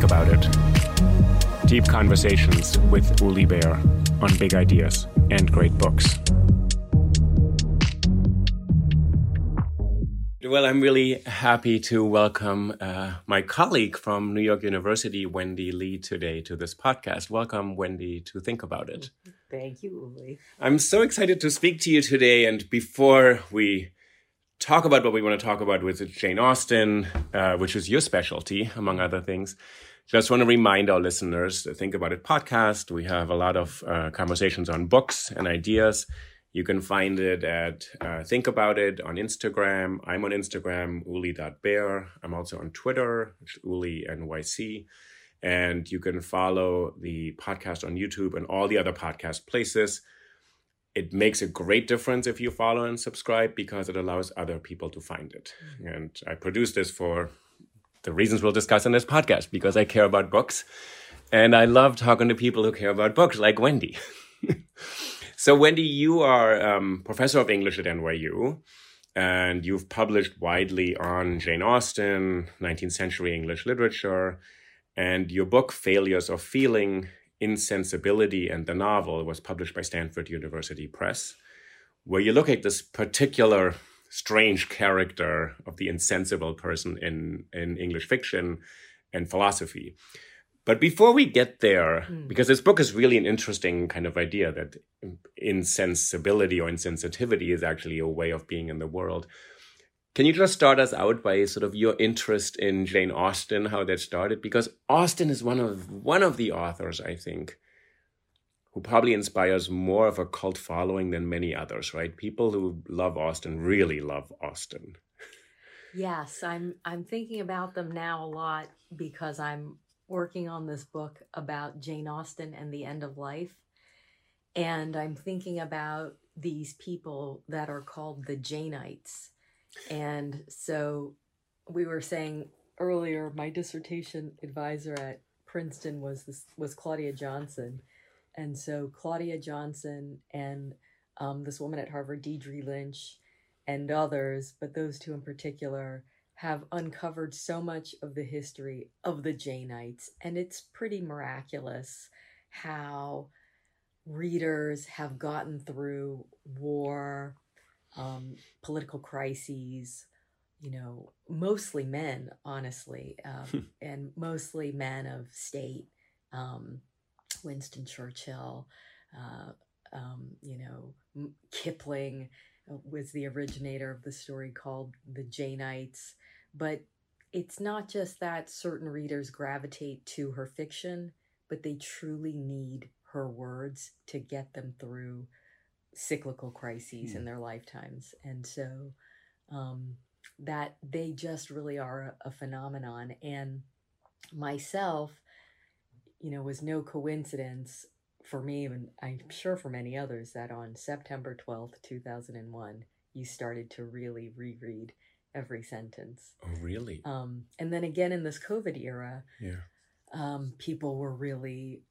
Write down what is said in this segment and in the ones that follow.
Think About It. Deep conversations with Uli Baer on big ideas and great books. Well, I'm really happy to welcome uh, my colleague from New York University, Wendy Lee, today to this podcast. Welcome, Wendy, to Think About It. Thank you, Uli. I'm so excited to speak to you today. And before we talk about what we want to talk about with Jane Austen, uh, which is your specialty, among other things, just want to remind our listeners to Think About It podcast. We have a lot of uh, conversations on books and ideas you can find it at uh, Think About It on Instagram. I'm on Instagram, uli.baer. I'm also on Twitter, uli NYC. And you can follow the podcast on YouTube and all the other podcast places. It makes a great difference if you follow and subscribe because it allows other people to find it. Mm-hmm. And I produce this for the reasons we'll discuss in this podcast because I care about books. And I love talking to people who care about books, like Wendy. So, Wendy, you are um, professor of English at NYU, and you've published widely on Jane Austen, 19th century English literature, and your book, Failures of Feeling Insensibility and the Novel, was published by Stanford University Press, where you look at this particular strange character of the insensible person in, in English fiction and philosophy. But before we get there, mm. because this book is really an interesting kind of idea that insensibility or insensitivity is actually a way of being in the world. Can you just start us out by sort of your interest in Jane Austen, how that started? Because Austen is one of one of the authors, I think, who probably inspires more of a cult following than many others, right? People who love Austen really love Austen. Yes, I'm I'm thinking about them now a lot because I'm working on this book about Jane Austen and the end of life. And I'm thinking about these people that are called the Janeites. And so we were saying earlier, my dissertation advisor at Princeton was this was Claudia Johnson. And so Claudia Johnson and um, this woman at Harvard, Deirdre Lynch, and others, but those two in particular, have uncovered so much of the history of the Janeites, and it's pretty miraculous how readers have gotten through war, um, political crises, you know, mostly men, honestly, um, and mostly men of state. Um, Winston Churchill, uh, um, you know, Kipling uh, was the originator of the story called The Janeites. But it's not just that certain readers gravitate to her fiction, but they truly need her words to get them through cyclical crises in hmm. their lifetimes. And so um, that they just really are a, a phenomenon. And myself, you know, was no coincidence for me, and I'm sure for many others, that on September 12th, 2001, you started to really reread every sentence. Oh, really? Um, and then again in this COVID era, yeah, um, people were really,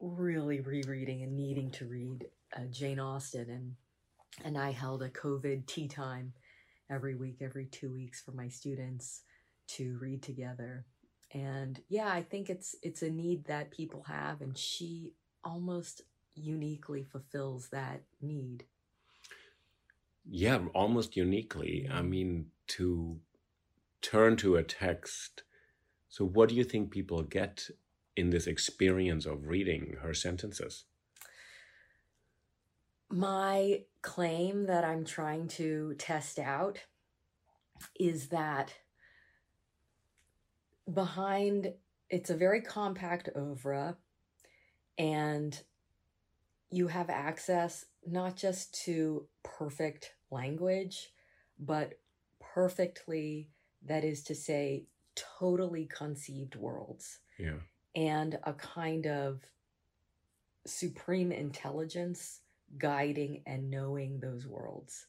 really rereading and needing to read uh, Jane Austen, and and I held a COVID tea time every week, every two weeks for my students to read together. And yeah, I think it's it's a need that people have, and she almost uniquely fulfills that need. Yeah, almost uniquely. I mm-hmm. mean, to turn to a text. So, what do you think people get in this experience of reading her sentences? My claim that I'm trying to test out is that behind it's a very compact oeuvre and you have access not just to perfect language but perfectly, that is to say, totally conceived worlds. Yeah. And a kind of supreme intelligence guiding and knowing those worlds.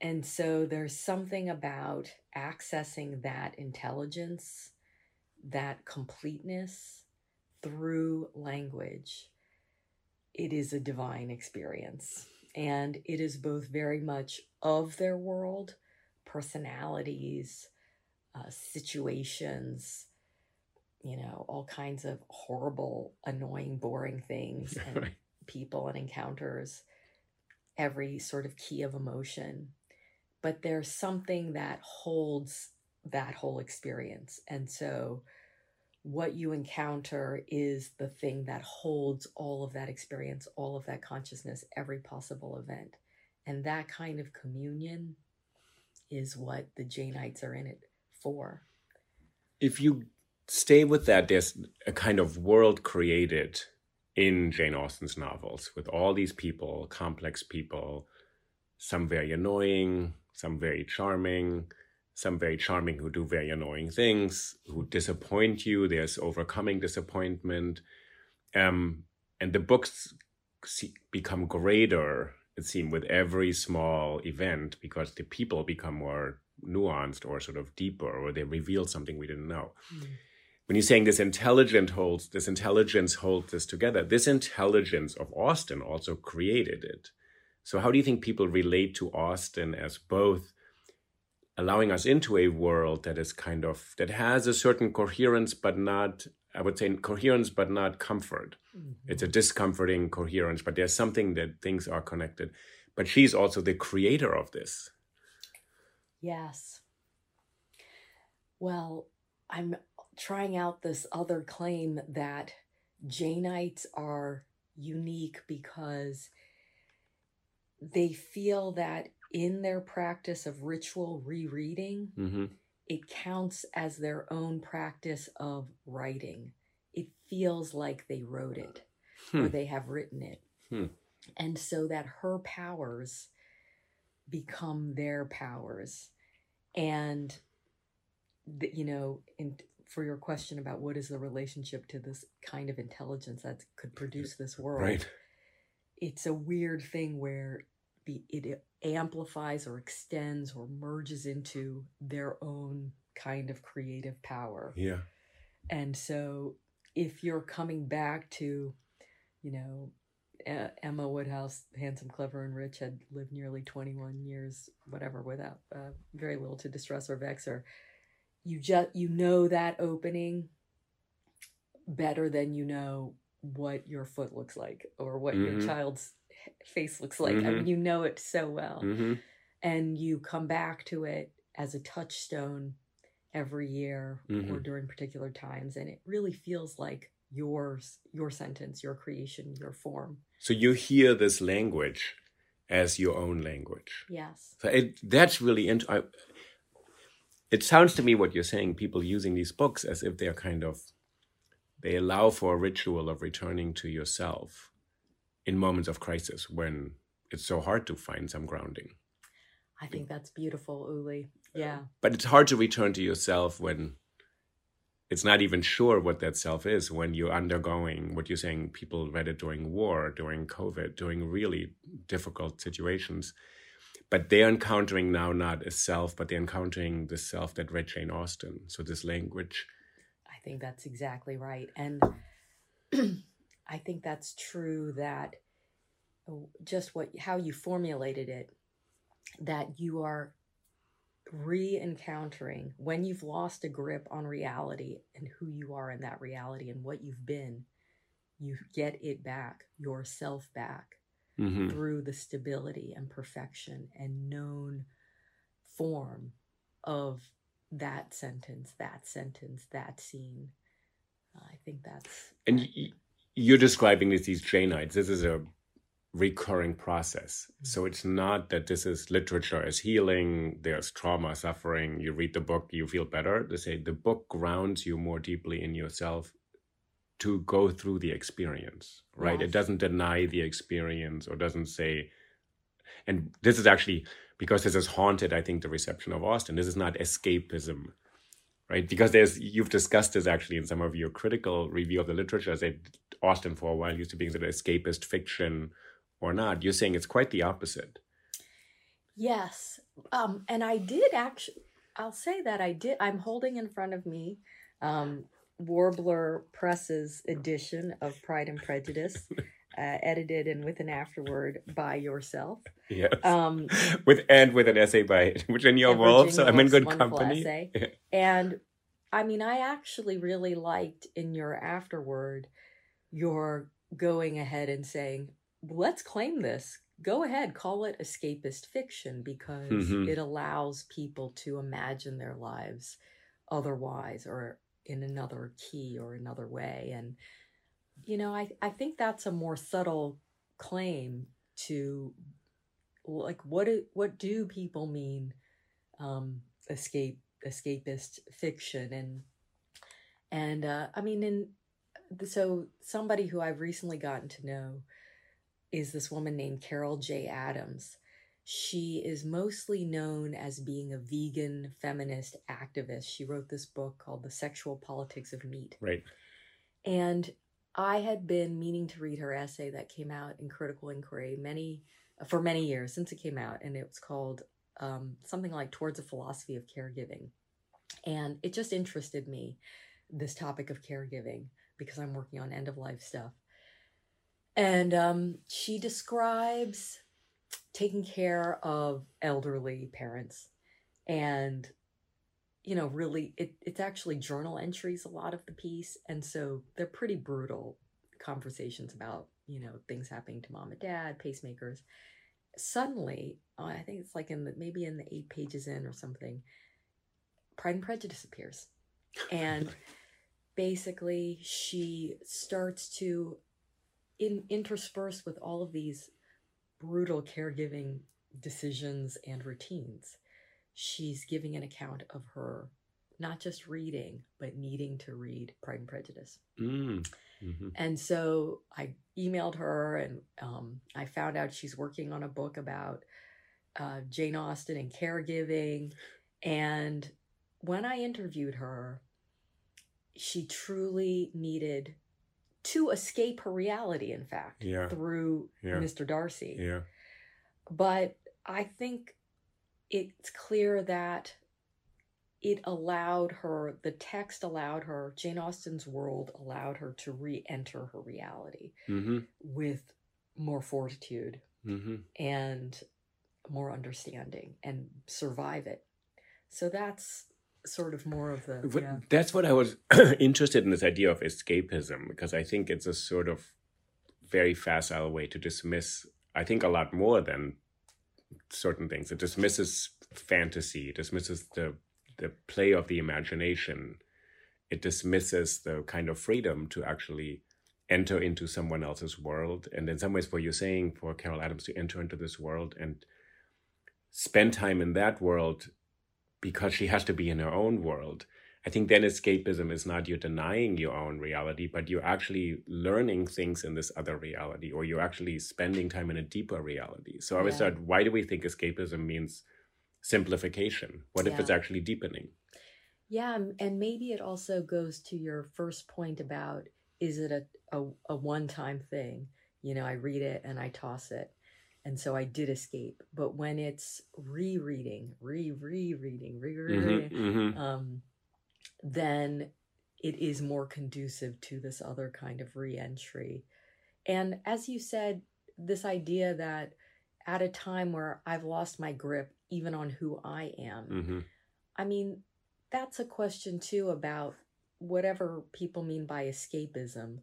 And so there's something about accessing that intelligence, that completeness through language. It is a divine experience. And it is both very much of their world, personalities, uh, situations, you know, all kinds of horrible, annoying, boring things and Right. people and encounters, every sort of key of emotion. But there's something that holds that whole experience. And so what you encounter is the thing that holds all of that experience, all of that consciousness, every possible event. And that kind of communion is what the Janeites are in it for. if you stay with that, there's a kind of world created in Jane Austen's novels with all these people, complex people, some very annoying, some very charming, some very charming who do very annoying things, who disappoint you. There's overcoming disappointment. Um, and the books see, become greater, it seems, with every small event because the people become more nuanced or sort of deeper, or they reveal something we didn't know when you're saying this intelligent holds this intelligence holds this together this intelligence of austen also created it so how do you think people relate to austen as both allowing us into a world that is kind of that has a certain coherence but not i would say coherence but not comfort. Mm-hmm. It's a discomforting coherence but there's something that things are connected. But she's also the creator of this. Yes. Well, I'm trying out this other claim that Janeites are unique because they feel that in their practice of ritual rereading, hmm it counts as their own practice of writing. It feels like they wrote it or Hmm. they have written it. Hmm. And so that her powers become their powers. And, the, you know, in, for your question about what is the relationship to this kind of intelligence that could produce this world, right it's a weird thing where the, it amplifies or extends or merges into their own kind of creative power. yeah And so if you're coming back to, you know, Emma Woodhouse, handsome, clever, and rich, had lived nearly 21 years, whatever, without uh, very little to distress or vex her. You just you know that opening better than you know what your foot looks like or what your Mhm. child's face looks like. I Mhm. mean, you know it so well hmm and you come back to it as a touchstone every year or Mhm. during particular times and it really feels like yours your sentence your creation your form So you hear this language as your own language. yes So it, that's really int- I, It sounds to me what you're saying. People using these books as if they're kind of they allow for a ritual of returning to yourself in moments of crisis when it's so hard to find some grounding. i think that's beautiful uli. Yeah. But it's hard to return to yourself when it's not even sure what that self is when you're undergoing what you're saying people read it during war during covid during really difficult situations. But they're encountering now not a self but they're encountering the self that read jane austen. So this language i think that's exactly right. And i think that's true that uh, just what how you formulated it that you are re-encountering when you've lost a grip on reality and who you are in that reality and what you've been you get it back yourself back Mhm. through the stability and perfection and known form of that sentence that sentence that scene i think that's and y- you're describing this, these Janeites. This is a recurring process. Mm-hmm. So it's not that this is literature as healing, there's trauma, suffering, you read the book, you feel better. They say the book grounds you more deeply in yourself to go through the experience, right? It doesn't deny the experience or doesn't say, and this is actually because this has haunted, I think, the reception of Austen. This is not escapism right? Because there's you've discussed this actually in some of your critical review of the literature. That Austen for a while used to being sort of escapist fiction or not. You're saying it's quite the opposite. Yes. Um, and I did actually, I'll say that I did, I'm holding in front of me um, Warbler Press's edition of Pride and Prejudice, uh, edited and with an afterword by yourself. Yes. Um, with and with an essay by Virginia Woolf. So I'm in good company. essay. Yeah. And I mean, I actually really liked in your afterword your going ahead and saying, let's claim this. Go ahead, call it escapist fiction because Mhm. it allows people to imagine their lives otherwise or in another key or another way. And, you know, I, I think that's a more subtle claim to like what do, what do people mean um escape escapist fiction and and uh i mean in so somebody who i've recently gotten to know is this woman named carol j. Adams. She is mostly known as being a vegan feminist activist. She wrote this book called the sexual politics of meat. Right. and I had been meaning to read her essay that came out in Critical Inquiry many for many years since it came out, and it was called um, something like "Towards a Philosophy of Caregiving," and it just interested me this topic of caregiving because I'm working on end of life stuff, and um, she describes taking care of elderly parents and you know really it, it's actually journal entries a lot of the piece. And so they're pretty brutal conversations about you know things happening to mom and dad pacemakers. Suddenly uh, i think it's like in the maybe in the eight pages in or something pride and prejudice appears. And basically she starts to in, intersperse with all of these brutal caregiving decisions and routines she's giving an account of her not just reading but needing to read pride and prejudice Mm. Mhm. and so i emailed her and um, i found out she's working on a book about uh, jane austen and caregiving and when i interviewed her she truly needed to escape her reality in fact Yeah. through Yeah. mr darcy Yeah. but I think it's clear that it allowed her, the text allowed her, Jane Austen's world allowed her to re enter her reality Mm-hmm. with more fortitude Mm-hmm. and more understanding and survive it. So that's sort of more of the. But yeah. That's what I was interested in this idea of escapism because I think it's a sort of very facile way to dismiss. I think a lot more than certain things. It dismisses fantasy. It dismisses the the play of the imagination. It dismisses the kind of freedom to actually enter into someone else's world. And in some ways, what you're saying for Carol Adams to enter into this world and spend time in that world because she has to be in her own world. I think then escapism is not you denying your own reality, but you're actually learning things in this other reality, or you're actually spending time in a deeper reality. So I always Yeah. thought, why do we think escapism means simplification? What if it's actually deepening? Yeah, and- and maybe it also goes to your first point about is it a, a, a one time thing? You know, I read it and I toss it. And so I did escape. But when it's rereading, re rereading, re rereading, Mhm, mhm. um, then it is more conducive to this other kind of reentry. And as you said, this idea that at a time where I've lost my grip even on who I am, Mhm. I mean, that's a question too about whatever people mean by escapism.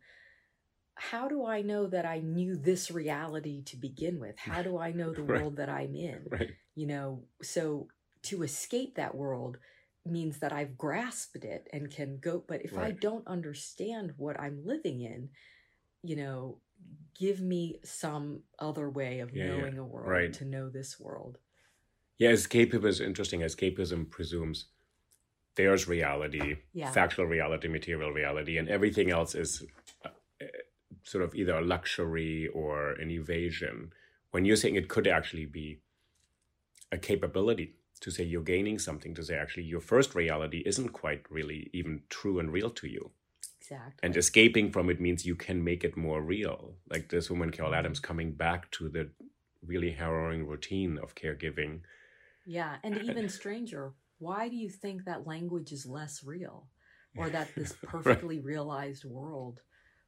How do I know that I knew this reality to begin with? How do I know the Right. world that I'm in? Right. You know, so to escape that world means that I've grasped it and can go. But if I don't understand what I'm living in, you know, give me some other way of Yeah, yeah. knowing a world Right. to know this world. Yeah, escapism is interesting. Escapism presumes there's reality, Yeah. factual reality, material reality, and everything else is sort of either a luxury or an evasion. When you're saying it could actually be a capability to say you're gaining something, to say actually your first reality isn't quite really even true and real to you. Exactly. And escaping from it means you can make it more real. Like this woman, Carol Adams, coming back to the really harrowing routine of caregiving. Yeah, and even stranger, why do you think that language is less real? Or that this perfectly realized world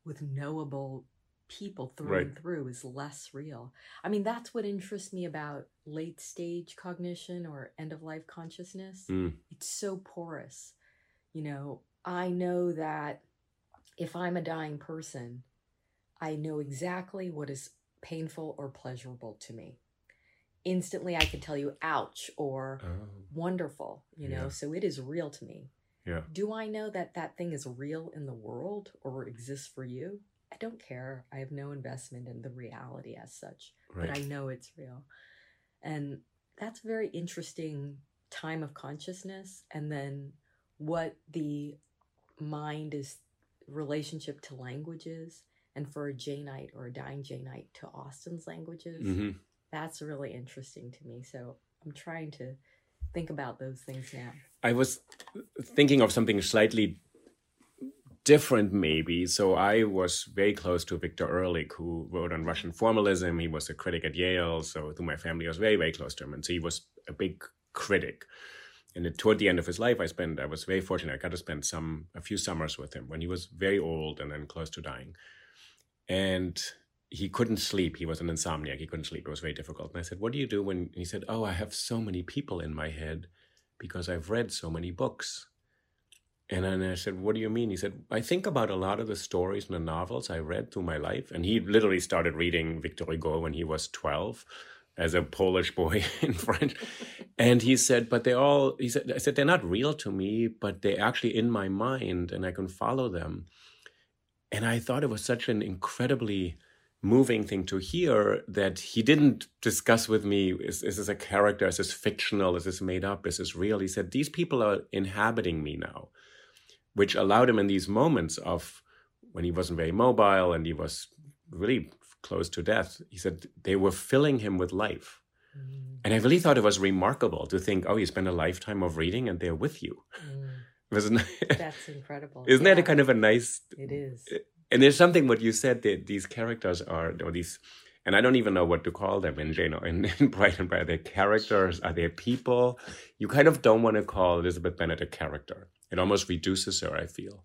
with knowable people through Right. and through is less real? I mean, that's what interests me about late stage cognition or end of life consciousness. Mm. It's so porous. You know, I know that if I'm a dying person, I know exactly what is painful or pleasurable to me. Instantly, I can tell you, ouch, or Oh, wonderful, you know, Yeah. so it is real to me. Yeah. Do I know that that thing is real in the world or exists for you? I don't care. I have no investment in the reality as such, Right. but I know it's real. And that's a very interesting time of consciousness. And then what the mind is relationship to languages and for a Janeite or a dying Janeite to Austen's languages, hmm that's really interesting to me. So I'm trying to think about those things now. I was thinking of something slightly different, maybe. So I was very close to Victor Erlich, who wrote on Russian formalism. He was a critic at Yale, so through my family, I was very, very close to him, and so he was a big critic. And toward the end of his life, I spent. I was very fortunate. I got to spend some a few summers with him when he was very old and then close to dying. And he couldn't sleep. He was an insomniac. He couldn't sleep. It was very difficult. And I said, "What do you do when?" He said, "Oh, I have so many people in my head because I've read so many books." And then I said, What do you mean? He said, I think about a lot of the stories and the novels I read through my life. And he literally started reading Victor Hugo when he was 12 as a Polish boy in French. And he said, But they all, he said, I said, they're not real to me, but they're actually in my mind and I can follow them. And I thought it was such an incredibly moving thing to hear that he didn't discuss with me is, is this a character? Is this fictional? Is this made up? Is this real? He said these people are inhabiting me now which allowed him in these moments of when he wasn't very mobile and he was really close to death he said they were filling him with life. Mm, and i really thought it was remarkable to think oh you spend a lifetime of reading and they're with you. Mm. it? Was n- That's incredible. isn't that a kind of a nice It is. And there's something what you said that these characters are or these and I don't even know what to call them in Jane in, in Bright and Bright. Are they characters? Are they people? You kind of don't want to call Elizabeth Bennet a character. It almost reduces her, I feel.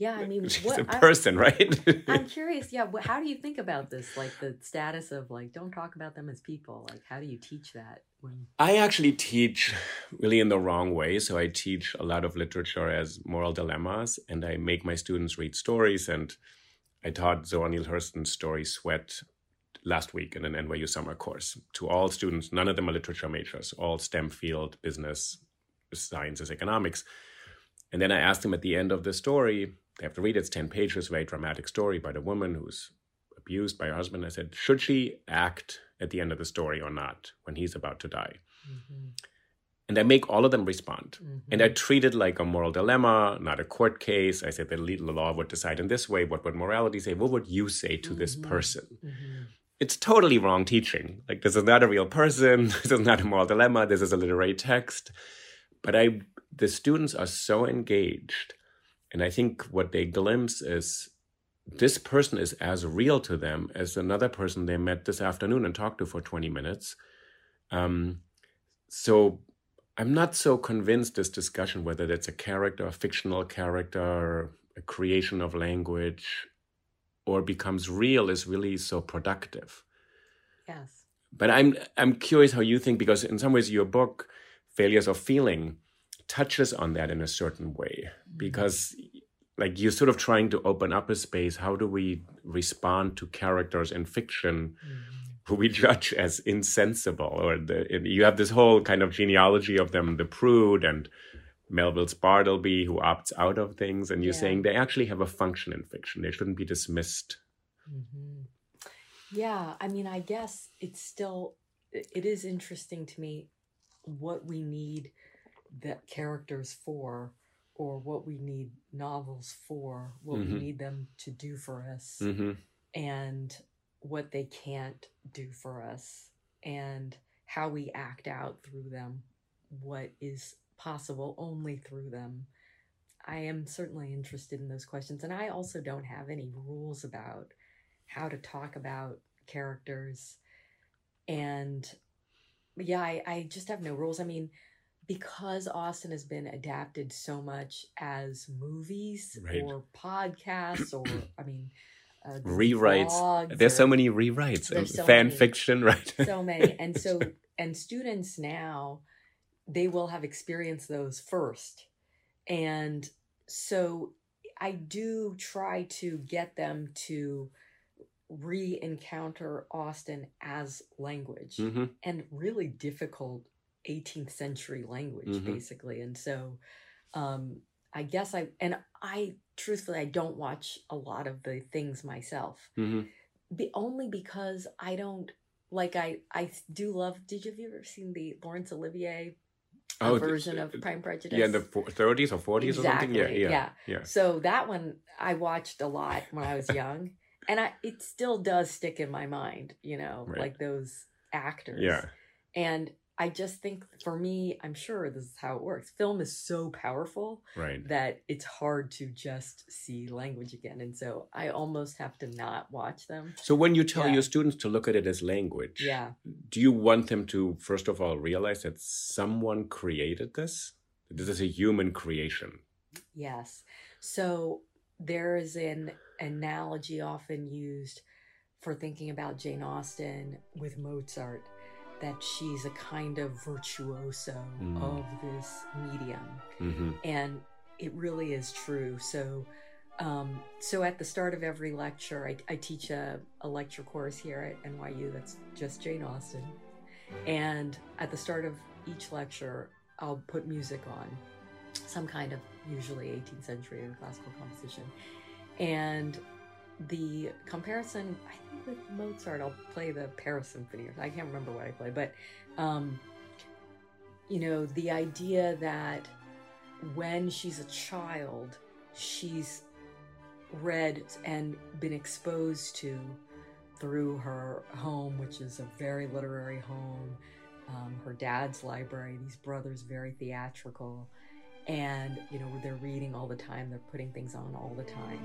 Yeah, I mean, She's what a I- person, right? I'm curious. Yeah, wh- how do you think about this? Like the status of like, don't talk about them as people. Like, how do you teach that? When I actually teach really in the wrong way. So I teach a lot of literature as moral dilemmas, and I make my students read stories. And I taught Zora Neale Hurston's story Sweat last week in an NYU summer course to all students. None of them are literature majors, all STEM field, business, sciences, economics. And then I asked them at the end of the story, they have to read it, it's 10 pages, very dramatic story about a woman who's abused by her husband. I said, should she act at the end of the story or not when he's about to die? Mhm, And I make all of them respond. mhm. And I treat it like a moral dilemma, not a court case. I said the law would decide in this way. What would morality say? What would you say to this Mhm. person? Mhm. It's totally wrong teaching. Like this is not a real person. This is not a moral dilemma. This is a literary text. But I, the students are so engaged, and I think what they glimpse is this person is as real to them as another person they met this afternoon and talked to for 20 minutes. Um, so I'm not so convinced this discussion, whether that's a character, a fictional character, a creation of language, or becomes real, is really so productive. Yes. But I'm I'm curious how you think because in some ways your book, Failures of Feeling, touches on that in a certain way. Because like you're sort of trying to open up a space. How do we respond to characters in fiction Mhm. who we judge as insensible? Or the, you have this whole kind of genealogy of them, the prude and Melville's Bartleby, who opts out of things, and you're Yeah. saying they actually have a function in fiction. They shouldn't be dismissed. Mhm. Yeah, I mean, I guess it's still it is interesting to me what we need the characters for or what we need novels for, what Mhm. we need them to do for us hmm and what they can't do for us and how we act out through them what is possible only through them. I am certainly interested in those questions and i also don't have any rules about how to talk about characters. And yeah i, I just have no rules. I mean because austen has been adapted so much as movies Right. or podcasts or i mean uh, Rewrites. There's so many rewrites, There's so fan many. fiction, right? so many and so and students now they will have experienced those first and so I do try to get them to re-encounter Austen as language hmm and really difficult 18th century language Mhm. basically and so um i guess i and i truthfully i don't watch a lot of the things myself hmm be, only because i don't like i i do love did you have you ever seen the laurence olivier uh, Oh, version th- of th- prime prejudice Yeah, in the 30s or 40s or something. Yeah, yeah, yeah. yeah. so that one i watched a lot when i was young and i it still does stick in my mind you know Right. like those actors Yeah. and I just think for me, I'm sure this is how it works. Film is so powerful Right. that it's hard to just see language again. And so I almost have to not watch them. So when you tell Yeah. your students to look at it as language, Yeah. do you want them to first of all realize that someone created this? This is a human creation. Yes. So there is an analogy often used for thinking about Jane Austen with Mozart that she's a kind of virtuoso Mm. of this medium. hmm and it really is true so um, so at the start of every lecture i, I teach a, a lecture course here at nyu that's just jane austen and at the start of each lecture i'll put music on some kind of usually 18th century or classical composition and the comparison i think with mozart i'll play the paris symphony i can't remember what i play but um, you know the idea that when she's a child, she's read and been exposed to through her home, which is a very literary home, um, her dad's library, these brothers very theatrical. And, you know, they're reading all the time, they're putting things on all the time.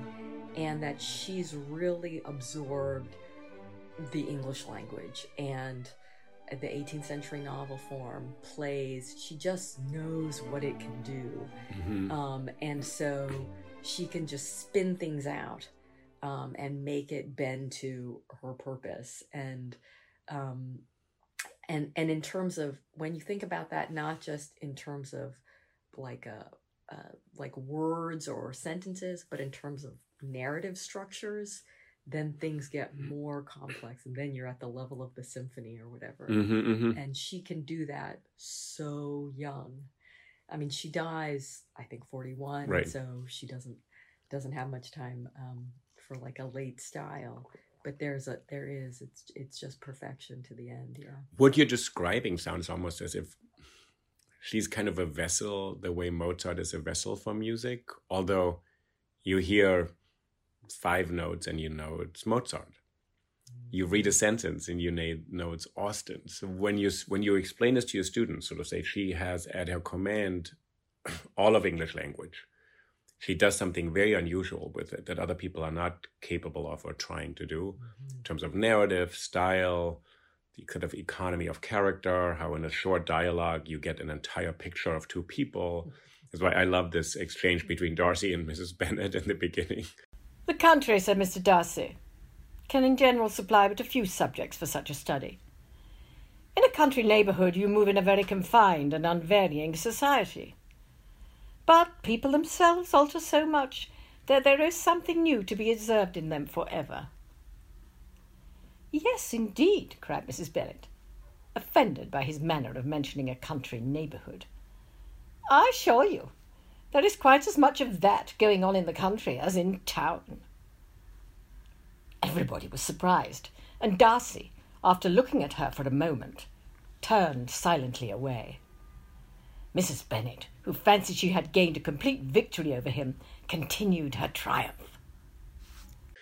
And that she's really absorbed the English language and the 18th century novel form, plays. She just knows what it can do. hmm Um, and so she can just spin things out um, and make it bend to her purpose. And um, and and in terms of when you think about that, not just in terms of like a, uh, like words or sentences, but in terms of narrative structures, then things get more complex, and then you're at the level of the symphony or whatever. Hmm hmm and she can do that so young. I mean she dies i think 41 Right. so she doesn't doesn't have much time um, for like a late style. But there's a there is. It's it's just perfection to the end yeah. What you're describing sounds almost as if she's kind of a vessel, the way Mozart is a vessel for music. Although you hear five notes and you know it's Mozart. You mm. read a sentence and you know it's Austen. So when you when you explain this to your students, so to say, she has at her command all of English language. She does something very unusual with it that other people are not capable of or trying to do mm-hmm. in terms of narrative, style, the kind of economy of character, how in a short dialogue you get an entire picture of two people. Mm-hmm. That's why I love this exchange between Darcy and Mrs. Bennet in the beginning. The country, said Mr. Darcy, can in general supply but a few subjects for such a study. In a country neighbourhood, you move in a very confined and unvarying society. But people themselves alter so much that there is something new to be observed in them for ever. Yes, indeed, cried Mrs. Bennet, offended by his manner of mentioning a country neighbourhood. I assure you, there is quite as much of that going on in the country as in town. Everybody was surprised, and Darcy, after looking at her for a moment, turned silently away. Mrs. Bennet, who fancied she had gained a complete victory over him, continued her triumph.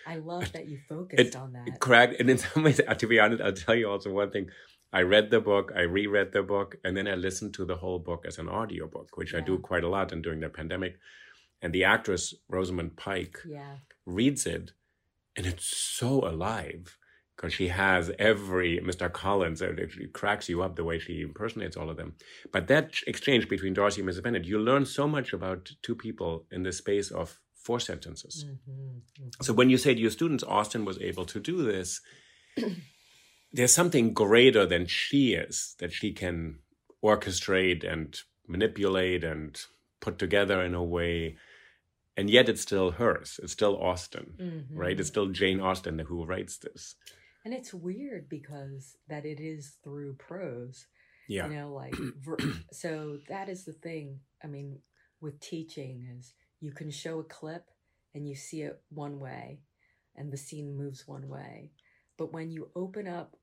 I love that you focused It, on that it cracked, and in some ways, uh, to be honest, I'll tell you also one thing. I read the book, I reread the book, and then I listened to the whole book as an audiobook, which I do quite a lot and during the pandemic. And the actress Rosamund Pike yeah reads it and it's so alive because she has every Mr. Collins and it cracks you up the way she impersonates all of them. But that exchange between Darcy and Mrs. Bennet, you learn so much about two people in the space of four sentences. Mhm, mhm. So when you say to your students, Austen was able to do this, there's something greater than she is that she can orchestrate and manipulate and put together in a way and yet it's still hers it's still austen Mhm. right it's still jane austen who writes this And it's weird because that it is through prose. yeah You know, like so that is the thing. I mean, with teaching is you can show a clip and you see it one way and the scene moves one way. But when you open up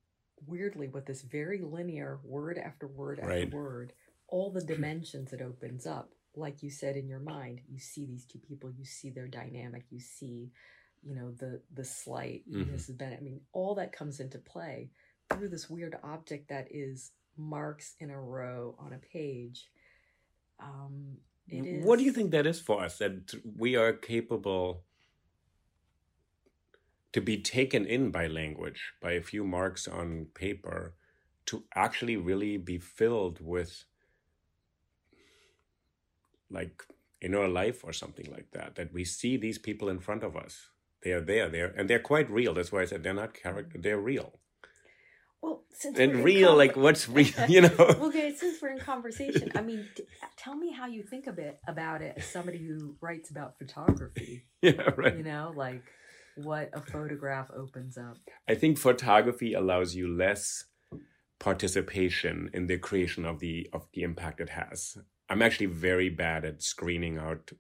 weirdly with this very linear word after word after Right. word, all the dimensions it opens up, like you said in your mind, you see these two people, you see their dynamic, you see, you know, the the slight, Mhm. Mrs. Bennet. I mean, all that comes into play through this weird object that is marks in a row on a page. Um, it is. what do you think that is for us that we are capable to be taken in by language by a few marks on paper to actually really be filled with like inner life or something like that that we see these people in front of us. They are there they're and they're quite real. That's why i said they're not character they're real Well, since we're and in real conver- like what's real you know well, okay, since we're in conversation, I mean, t- tell me how you think a bit about it as somebody who writes about photography. yeah right You know, like what a photograph opens up. I think photography allows you less participation in the creation of the of the impact it has. I'm actually very bad at screening out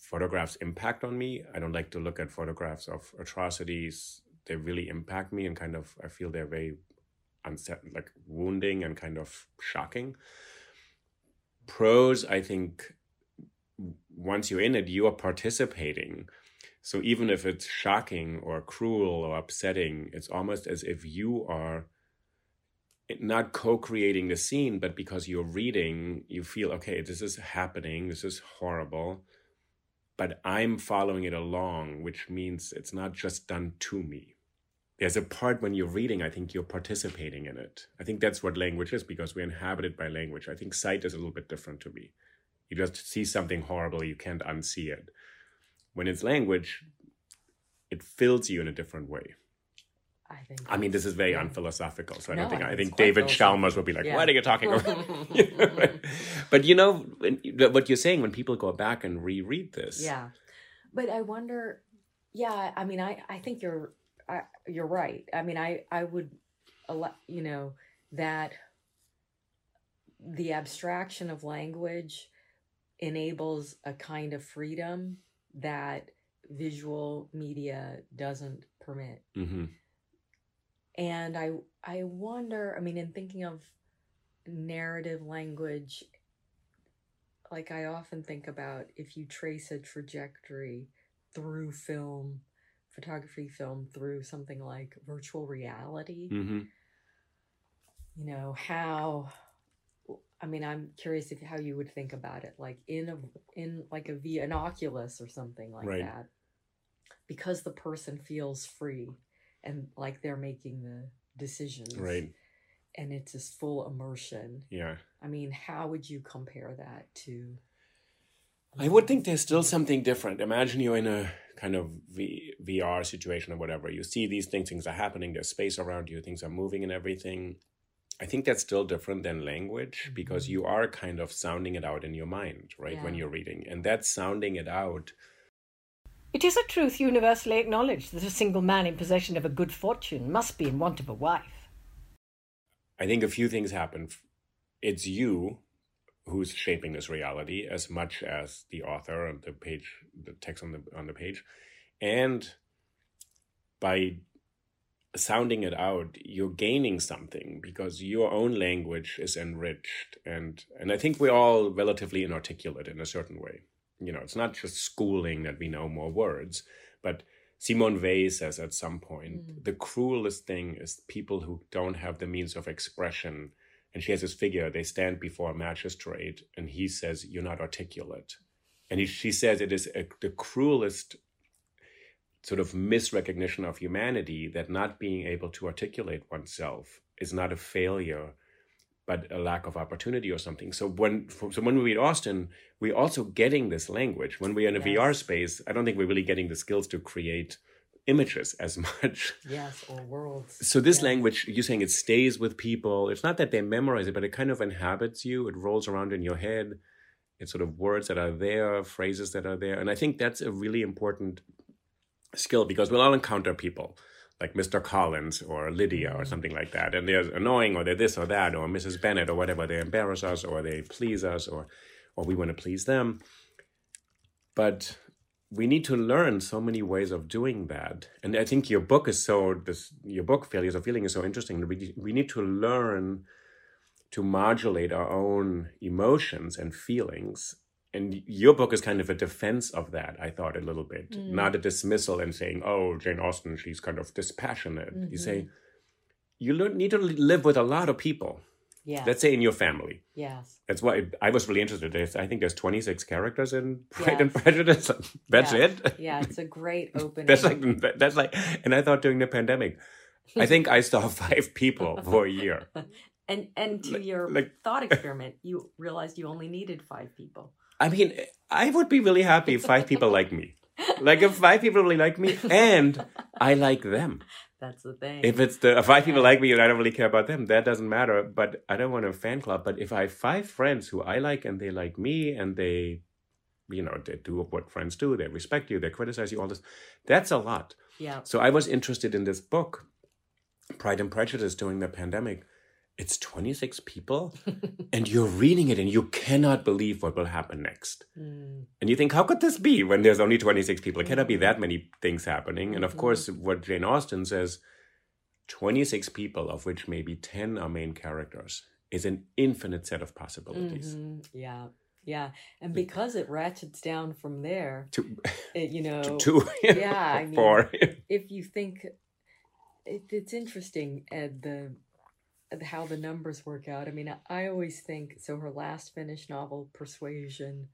photographs' impact on me. I don't like to look at photographs of atrocities. They really impact me and kind of I feel they're very unset like wounding and kind of shocking. Prose, I think once you're in it, you are participating. So even if it's shocking or cruel or upsetting, it's almost as if you are eh, not co-creating the scene, but because you're reading, you feel, okay, this is happening, this is horrible, but I'm following it along, which means it's not just done to me. There's a part when you're reading, I think you're participating in it. I think that's what language is because we're inhabited by language. I think sight is a little bit different to me. You just see something horrible, you can't unsee it when it's language, it fills you in a different way. I think. I mean, this is very Yeah. unphilosophical, so I don't think I I think think it's quite David. Chalmers would be like, Yeah. "What are you talking about?" but you know when- what you're saying when people go back and reread this. Yeah, but I wonder. Yeah, I mean, I I think you're I, you're right. I mean, I I would, you know, that the abstraction of language enables a kind of freedom that visual media doesn't permit. hmm And I I wonder, I mean, in thinking of narrative language, like I often think about if you trace a trajectory through film, photography film, through something like virtual reality, hmm you know, how I mean, I'm curious if how you would think about it, like in a in like a V an Oculus or something like Right. that, because the person feels free and like they're making the decisions, Right. And it's this full immersion. Yeah. I mean, how would you compare that to? I would think there's still something different. Imagine you're in a kind of v- VR situation or whatever. You see these things, things are happening, there's space around you, things are moving and everything. I think that's still different than language because Mhm. you are kind of sounding it out in your mind, right? When you're reading. And that sounding it out, It is a truth universally acknowledged that a single man in possession of a good fortune must be in want of a wife. I think a few things happen. It's you who's shaping this reality as much as the author and the page, the text on the on the page, and by sounding it out, you're gaining something because your own language is enriched, and and I think we're all relatively inarticulate in a certain way. You know, it's not just schooling that we know more words, but Simone Weil says at some point, Mm. the cruelest thing is people who don't have the means of expression. And she has this figure, they stand before a magistrate, and he says, You're not articulate. And he, she says it is a, the cruelest sort of misrecognition of humanity that not being able to articulate oneself is not a failure, but a lack of opportunity or something. So when so when we read Austen, we're also getting this language. When we're in a VR space, I don't think we're really getting the skills to create images as much. Yes, or worlds. So this Yeah. language, you're saying it stays with people. It's not that they memorize it, but it kind of inhabits you. It rolls around in your head. It's sort of words that are there, phrases that are there. And I think that's a really important skill because we'll all encounter people like Mr. Collins or Lydia or mm-hmm. something like that. And they're annoying or they're this or that or Mrs. Bennet or whatever. They embarrass us or they please us or or we want to please them. But we need to learn so many ways of doing that. And I think your book is so this your book, Failures of Feeling, is so interesting. We we need to learn to modulate our own emotions and feelings and your book is kind of a defense of that i thought a little bit mm. not a dismissal and saying oh jane austen she's kind of dispassionate mm-hmm. you say you need to live with a lot of people yeah. Let's say in your family. Yes. That's why i was really interested. In i think there's 26 characters in pride yes. and prejudice. That's yeah. it? Yeah it's a great opening. That's like that's like and i thought during the pandemic i think i saw five people for a year. And and to like, your like, thought experiment you realized you only needed five people. I mean, I would be really happy if five people like me. Like if five people really like me and I like them. That's the thing. If it's the five people like me and I don't really care about them, that doesn't matter. But I don't want a fan club. But if I have five friends who I like and they like me and they, you know, they do what friends do, they respect you, they criticize you, all this, that's a lot. Yeah. So I was interested in this book, Pride and Prejudice, during the pandemic it's 26 people and you're reading it and you cannot believe what will happen next mm. and you think how could this be when there's only 26 people it cannot be that many things happening and of mm-hmm. course what jane austen says 26 people of which maybe 10 are main characters is an infinite set of possibilities mm-hmm. yeah yeah and because it ratchets down from there to it, you know to two yeah i mean four. if you think it, it's interesting Ed, the how the numbers work out. I mean, I always think so. Her last finished novel, Persuasion,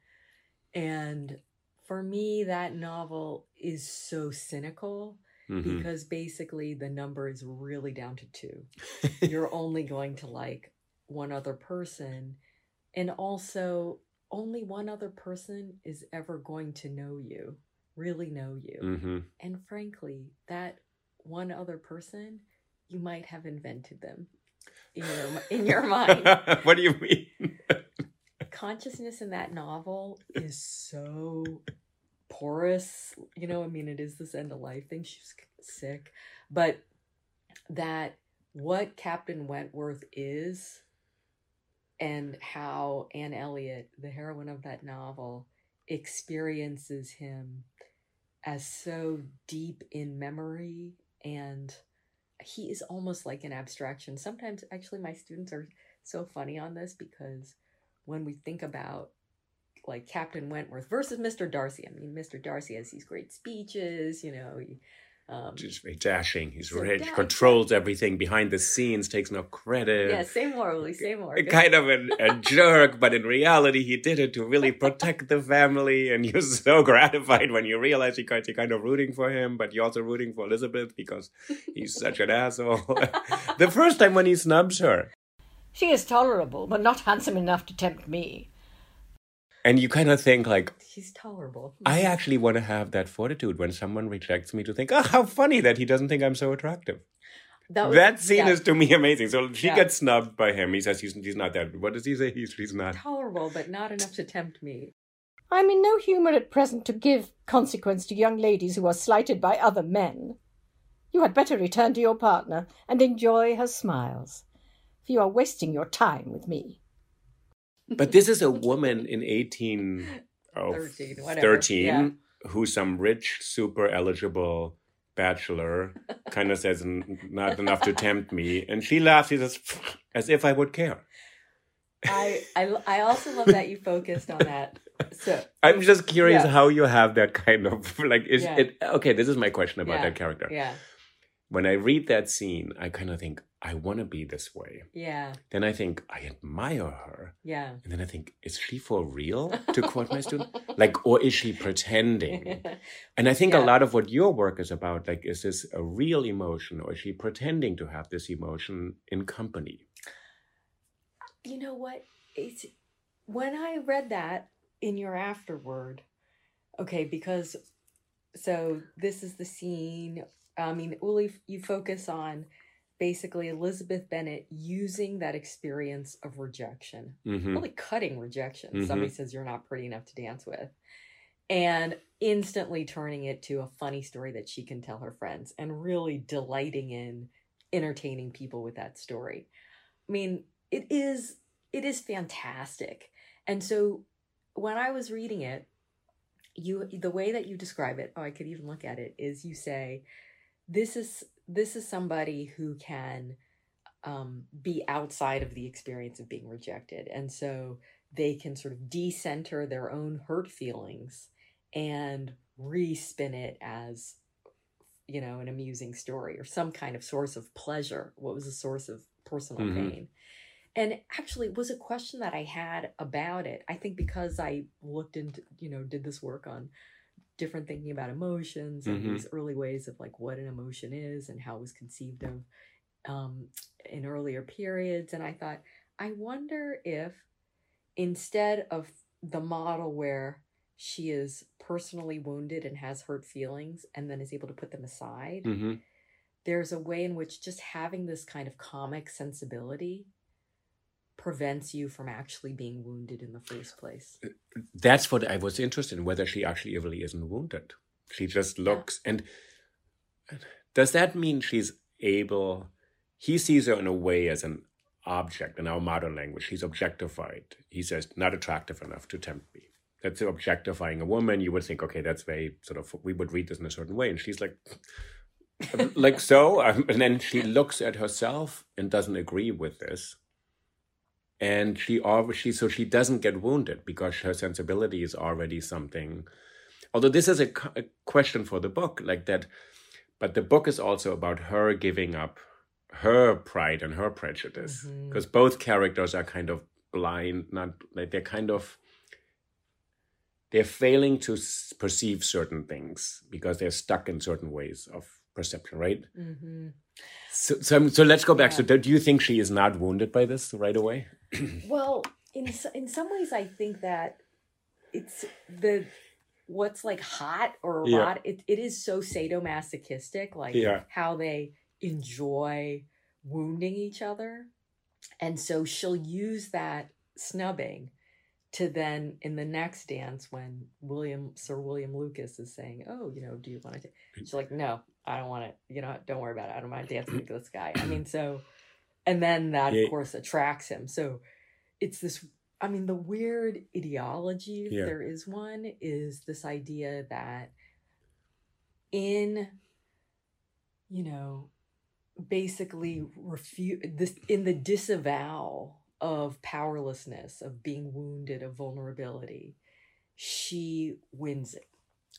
and for me, that novel is so cynical mm-hmm. because basically the number is really down to two. You're only going to like one other person, and also only one other person is ever going to know you, really know you. Mm-hmm. And frankly, that one other person, you might have invented them in your in your mind. what do you mean? Consciousness in that novel is so porous. You know, I mean, it is this end of life thing. She's sick, but that what Captain Wentworth is, and how Anne Elliot, the heroine of that novel, experiences him as so deep in memory and he is almost like an abstraction. Sometimes, actually, my students are so funny on this because when we think about like Captain Wentworth versus Mr. Darcy, I mean, Mr. Darcy has these great speeches, you know. He, um, Just very dashing. He's so rich, controls everything behind the scenes, takes no credit. Yeah, same morally, same morally. Kind of a, a jerk, but in reality, he did it to really protect the family. And you're so gratified when you realize you you're kind of rooting for him, but you're also rooting for Elizabeth because he's such an asshole. the first time when he snubs her. She is tolerable, but not handsome enough to tempt me. And you kind of think like he's tolerable. I actually want to have that fortitude when someone rejects me to think, oh, how funny that he doesn't think I'm so attractive. That, was, that scene yeah. is to me amazing. So she yeah. gets snubbed by him. He says he's he's not that. What does he say? He's he's not tolerable, but not enough to tempt me. I'm in no humour at present to give consequence to young ladies who are slighted by other men. You had better return to your partner and enjoy her smiles, for you are wasting your time with me. But this is a woman in 18, oh, 13, 13 yeah. who's some rich, super eligible bachelor, kind of says, not enough to tempt me. And she laughs, she says, as if I would care. I, I, I also love that you focused on that. So I'm just curious yeah. how you have that kind of like is yeah. it okay, this is my question about that character. Yeah. When I read that scene, I kind of think, I want to be this way. Yeah. Then I think I admire her. Yeah. And then I think, is she for real? To quote my student, like, or is she pretending? and I think yeah. a lot of what your work is about, like, is this a real emotion, or is she pretending to have this emotion in company? You know what? It's when I read that in your afterword. Okay, because so this is the scene. I mean, Uli, you focus on basically Elizabeth Bennet using that experience of rejection, hmm really cutting rejection. Mhm. Somebody says you're not pretty enough to dance with, and instantly turning it to a funny story that she can tell her friends and really delighting in entertaining people with that story. I mean, it is it is fantastic. And so when I was reading it, you the way that you describe it, oh, I could even look at it, is you say, this is this is somebody who can um, be outside of the experience of being rejected. And so they can sort of decenter their own hurt feelings and respin it as you know an amusing story or some kind of source of pleasure what was a source of personal Mhm. pain and actually it was a question that i had about it i think because i looked into you know did this work on different thinking about emotions and Mhm. these early ways of like what an emotion is and how it was conceived of um, in earlier periods and i thought i wonder if instead of the model where she is personally wounded and has hurt feelings and then is able to put them aside hmm there's a way in which just having this kind of comic sensibility prevents you from actually being wounded in the first place. That's what I was interested in, whether she actually really isn't wounded. She just looks. And does that mean she's able? He sees her in a way as an object in our modern language. She's objectified. He says, not attractive enough to tempt me. That's objectifying a woman. You would think, okay, that's very sort of, we would read this in a certain way. And she's like, like so. Um, and then she looks at herself and doesn't agree with this. And she obviously, so she doesn't get wounded because her sensibility is already something. Although this is a, a question for the book, like that, but the book is also about her giving up her pride and her prejudice because both characters are kind of blind, not like they're kind of they're failing to s- perceive certain things because they're stuck in certain ways of perception, right? Mm-hmm. So, so, so let's go back. So, Yeah. do you think she is not wounded by this right away? Well, in in some ways, I think that it's the what's like hot or Yeah. erotic. It, it is so sadomasochistic, like Yeah. how they enjoy wounding each other, and so she'll use that snubbing to then in the next dance when William Sir William Lucas is saying, "Oh, you know, do you want to?" She's like, "No, I don't want it. You know, don't worry about it. I don't mind dancing with this guy." I mean, so, and then that Yeah. of course attracts him. So it's this. I mean, the weird ideology, if Yeah. there is one, is this idea that in, you know, basically refute this in the disavow of powerlessness, of being wounded, of vulnerability, she wins it.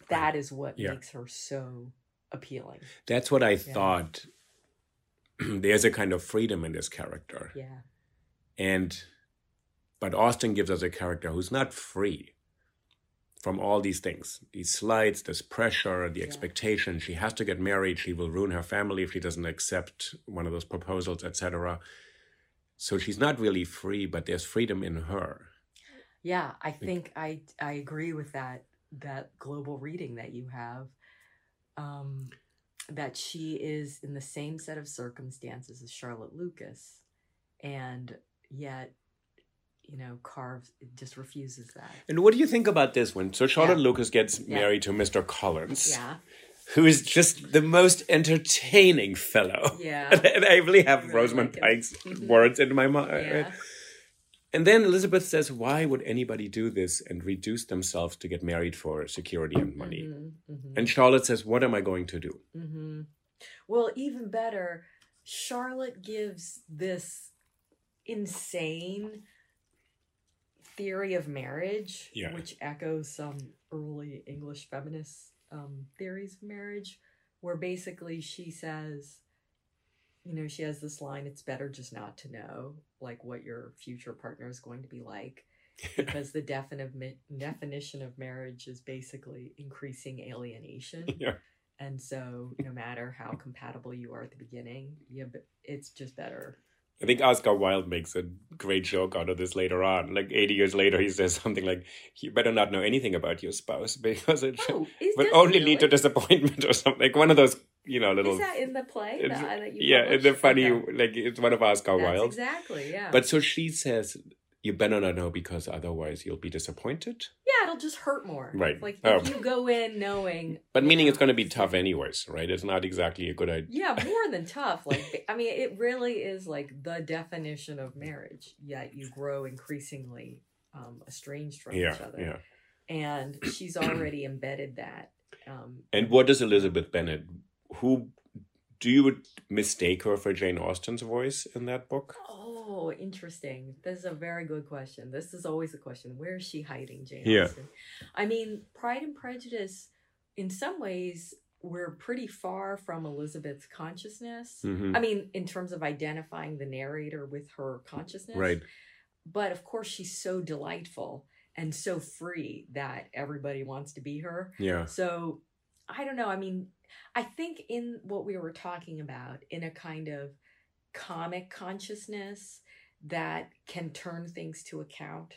That is what Yeah. makes her so appealing. That's what I thought. There's a kind of freedom in this character, Yeah. and but Austen gives us a character who's not free from all these things, these slides, this pressure, the Yeah. expectation. She has to get married. She will ruin her family if she doesn't accept one of those proposals, etc. So she's not really free, but there's freedom in her. Yeah, I think I I agree with that that global reading that you have. Um that she is in the same set of circumstances as Charlotte Lucas and yet you know carves just refuses that. And what do you think about this one? So Charlotte Yeah. Lucas gets Yeah. married to Mr. Collins, Yeah. who is just the most entertaining fellow. Yeah. and I really have really Rosamund like. Pike's words in my mind. Yeah. And then Elizabeth says, Why would anybody do this and reduce themselves to get married for security and money? Mhm, mhm. And Charlotte says, What am I going to do? hmm Well, even better, Charlotte gives this insane theory of marriage, Yeah. which echoes some early English feminist um, theories of marriage, where basically she says, you know, she has this line, it's better just not to know, like, what your future partner is going to be like. because the defini- definition of marriage is basically increasing alienation. Yeah. And so, no matter how compatible you are at the beginning, yeah, but it's just better. I think Oscar Wilde makes a great joke out of this later on. Like 80 years later, he says something like, You better not know anything about your spouse because it Oh, will only it lead to disappointment or something. Like one of those you know, little. Is that in the play? It's- that, that you yeah, published? the funny, Okay. like it's one of Oscar That's Wilde's. exactly yeah. But so she says, "You better not know because otherwise you'll be disappointed." yeah, it'll just hurt more. Right. Like Oh. if you go in knowing. But meaning know, it's going to be tough anyways, right? It's not exactly a good idea. Yeah, more than tough. Like I mean, it really is like the definition of marriage. Yet you grow increasingly um, estranged from Yeah, each other, yeah. and she's already embedded that. Um, And what does Elizabeth Bennet? Who do you would mistake her for Jane Austen's voice in that book? oh, interesting. This is a very good question. This is always a question: Where is she hiding, Jane Yeah. Austen? I mean, Pride and Prejudice. In some ways, we're pretty far from Elizabeth's consciousness. Mhm. I mean, in terms of identifying the narrator with her consciousness. Right. But of course, she's so delightful and so free that everybody wants to be her. Yeah. So I don't know. I mean, I think in what we were talking about, in a kind of comic consciousness that can turn things to account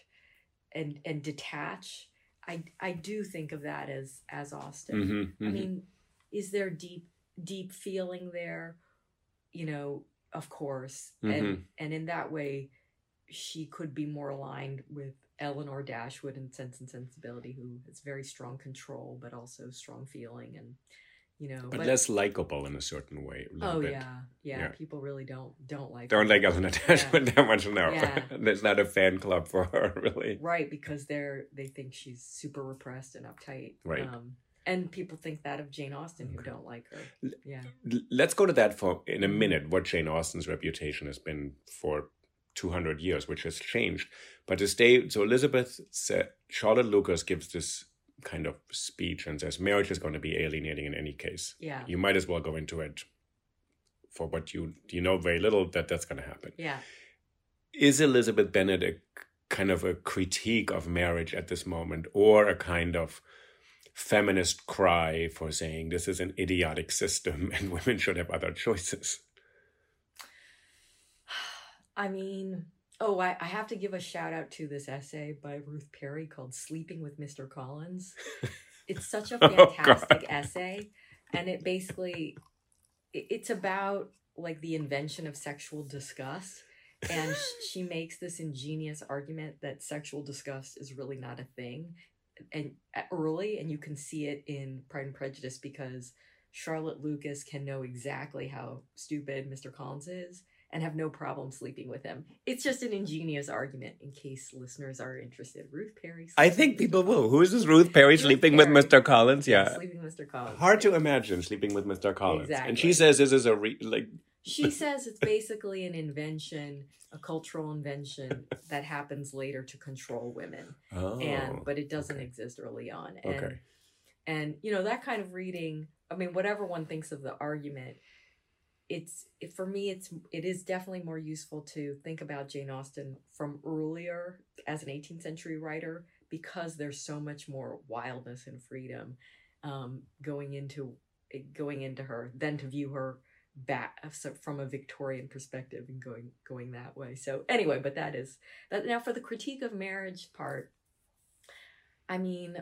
and and detach, I I do think of that as as Austen. hmm I mean, is there deep deep feeling there? You know, of course. And and in that way she could be more aligned with Eleanor Dashwood in Sense and Sensibility, who has very strong control but also strong feeling and you know but, less likable in a certain way. A Oh yeah, yeah, Yeah. People really don't don't like Don't her. like Eleanor Dashwood that much no Yeah. There's not a fan club for her, really. right because they're they think she's super repressed and uptight. Right. Um, and people think that of Jane Austen, who Okay. don't like her. Yeah. Let's go to that for in a minute. What Jane Austen's reputation has been for 200 years, which has changed. But to stay, so Elizabeth said, Charlotte Lucas gives this kind of speech and says marriage is going to be alienating in any case. Yeah. You might as well go into it for what you you know very little that that's going to happen. Yeah. Is Elizabeth Bennet a kind of a critique of marriage at this moment, or a kind of feminist cry for saying this is an idiotic system and women should have other choices? I mean, oh, I, I have to give a shout out to this essay by Ruth Perry called Sleeping with Mr. Collins. It's such a Oh, fantastic essay. And it basically, it's about like the invention of sexual disgust. And she makes this ingenious argument that sexual disgust is really not a thing. And early, and you can see it in Pride and Prejudice because Charlotte Lucas can know exactly how stupid Mr. Collins is and have no problem sleeping with him. It's just an ingenious argument in case listeners are interested. Ruth Perry. I think people will. Who is this Ruth Perry Ruth sleeping with Mr. Collins? Yeah. Sleeping with Mr. Collins. Hard to imagine sleeping with Mr. Collins. Exactly. And she says this is a re- like She says it's basically an invention, a cultural invention that happens later to control women. oh and but it doesn't okay. exist early on. And okay. and you know that kind of reading i mean whatever one thinks of the argument it's it, for me it's it is definitely more useful to think about jane austen from earlier as an 18th century writer because there's so much more wildness and freedom um, going into going into her than to view her back so from a victorian perspective and going going that way. So anyway but that is that now for the critique of marriage part i mean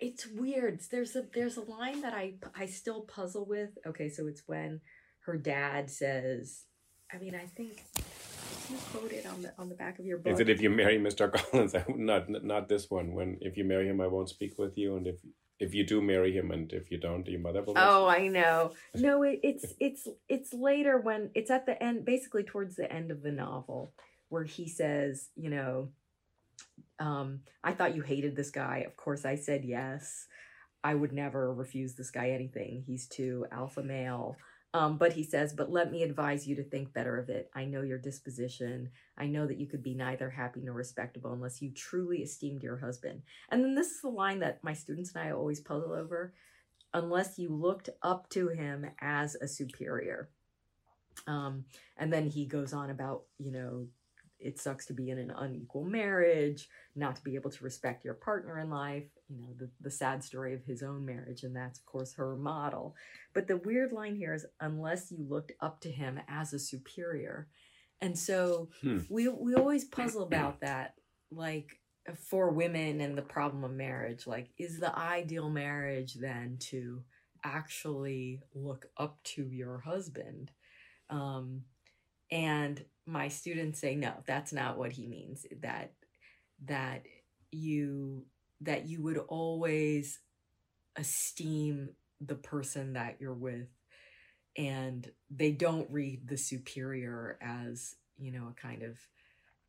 it's weird. There's a there's a line that I I still puzzle with. Okay, so it's when her dad says, I mean, I think you quote it on the on the back of your book. Is it if you marry Mr. Collins? I, not not this one. When if you marry him, I won't speak with you, and if if you do marry him, and if you don't, your mother will. not Oh, I know. No, it, it's it's it's later when it's at the end, basically towards the end of the novel, where he says, you know, um, I thought you hated this guy. Of course, I said yes. I would never refuse this guy anything. He's too alpha male. Um, but he says, but let me advise you to think better of it. I know your disposition. I know that you could be neither happy nor respectable unless you truly esteemed your husband. And then this is the line that my students and I always puzzle over unless you looked up to him as a superior. Um, and then he goes on about, you know, it sucks to be in an unequal marriage, not to be able to respect your partner in life, you know, the, the sad story of his own marriage. And that's, of course, her model. But the weird line here is unless you looked up to him as a superior. And so Hmm. we, we always puzzle about that. Like, for women and the problem of marriage like is the ideal marriage then to actually look up to your husband. Um, and my students say, no, that's not what he means. That that you that you would always esteem the person that you're with and they don't read the superior as you know a kind of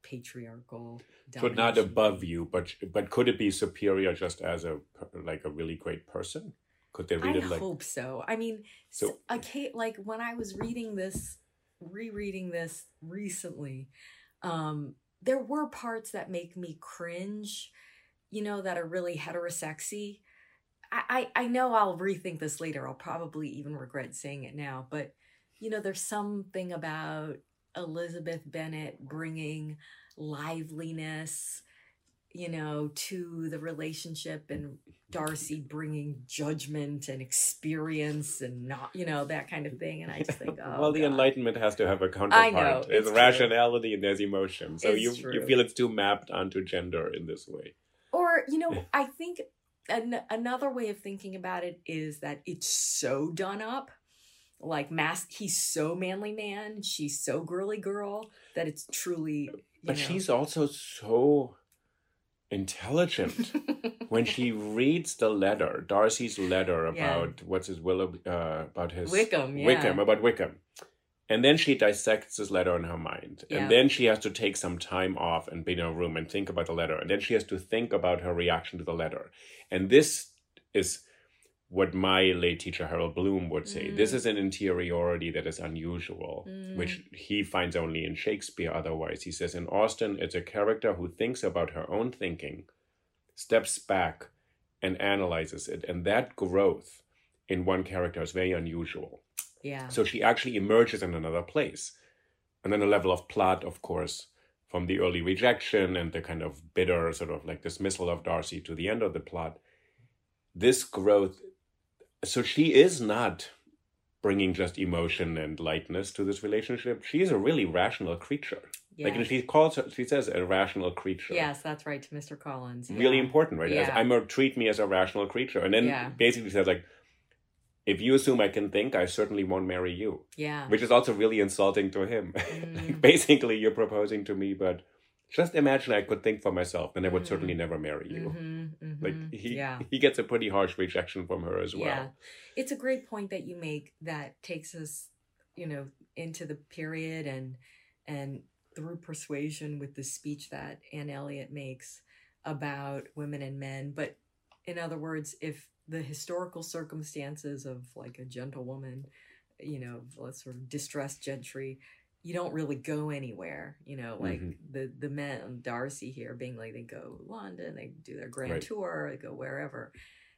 patriarchal but not above you but but could it be superior just as a like a really great person could they read I it like I hope so. I mean, So- so, okay, like when I was reading this, rereading this recently, um, there were parts that make me cringe, you know, that are really heterosexy. I, I, I know I'll rethink this later. I'll probably even regret saying it now, but you know, there's something about Elizabeth Bennet bringing liveliness, you know, to the relationship and Darcy bringing judgment and experience and not, you know, that kind of thing. And I just think, oh, well the God. enlightenment has to have a counterpart I know, there's it's true. rationality and there's emotion so It's you you feel it's too mapped onto gender in this way Or, you know, I think an- another way of thinking about it is that it's so done up. Like mass, he's so manly man, she's so girly girl that it's truly. You but know. she's also so intelligent when she reads the letter, Darcy's letter Yeah. about what's his Willow, uh, about his Wickham, yeah. Wickham, about Wickham, and then she dissects this letter in her mind, Yeah. and then she has to take some time off and be in a room and think about the letter, and then she has to think about her reaction to the letter, and this is what my late teacher Harold Bloom would say. Mm. This is an interiority that is unusual, Mm. which he finds only in Shakespeare. Otherwise, he says in Austen, it's a character who thinks about her own thinking, steps back, and analyzes it, and that growth in one character is very unusual. yeah. So she actually emerges in another place. And then a level of plot, of course, from the early rejection and the kind of bitter sort of like dismissal of Darcy to the end of the plot. This growth, so she is not bringing just emotion and lightness to this relationship. She is a really rational creature. Like, and yes. she calls her, she says a rational creature. yes, that's right, to Mr. Collins. Really important, right? As, Yeah. I'm a treat me as a rational creature. And then Yeah. basically says like, if you assume I can think, I certainly won't marry you Yeah. which is also really insulting to him. Mm. Basically, you're proposing to me, but just imagine I could think for myself, then I would Mm. certainly never marry you. Mhm, mhm. Like he, yeah. he gets a pretty harsh rejection from her as well. Yeah. It's a great point that you make that takes us, you know, into the period and and through persuasion with the speech that Anne Elliot makes about women and men. But in other words, if the historical circumstances of like a gentlewoman, you know, let's sort of distressed gentry, you don't really go anywhere, you know, like Mhm. the the men Darcy here being like they go to London, they do their grand Right. tour, they go wherever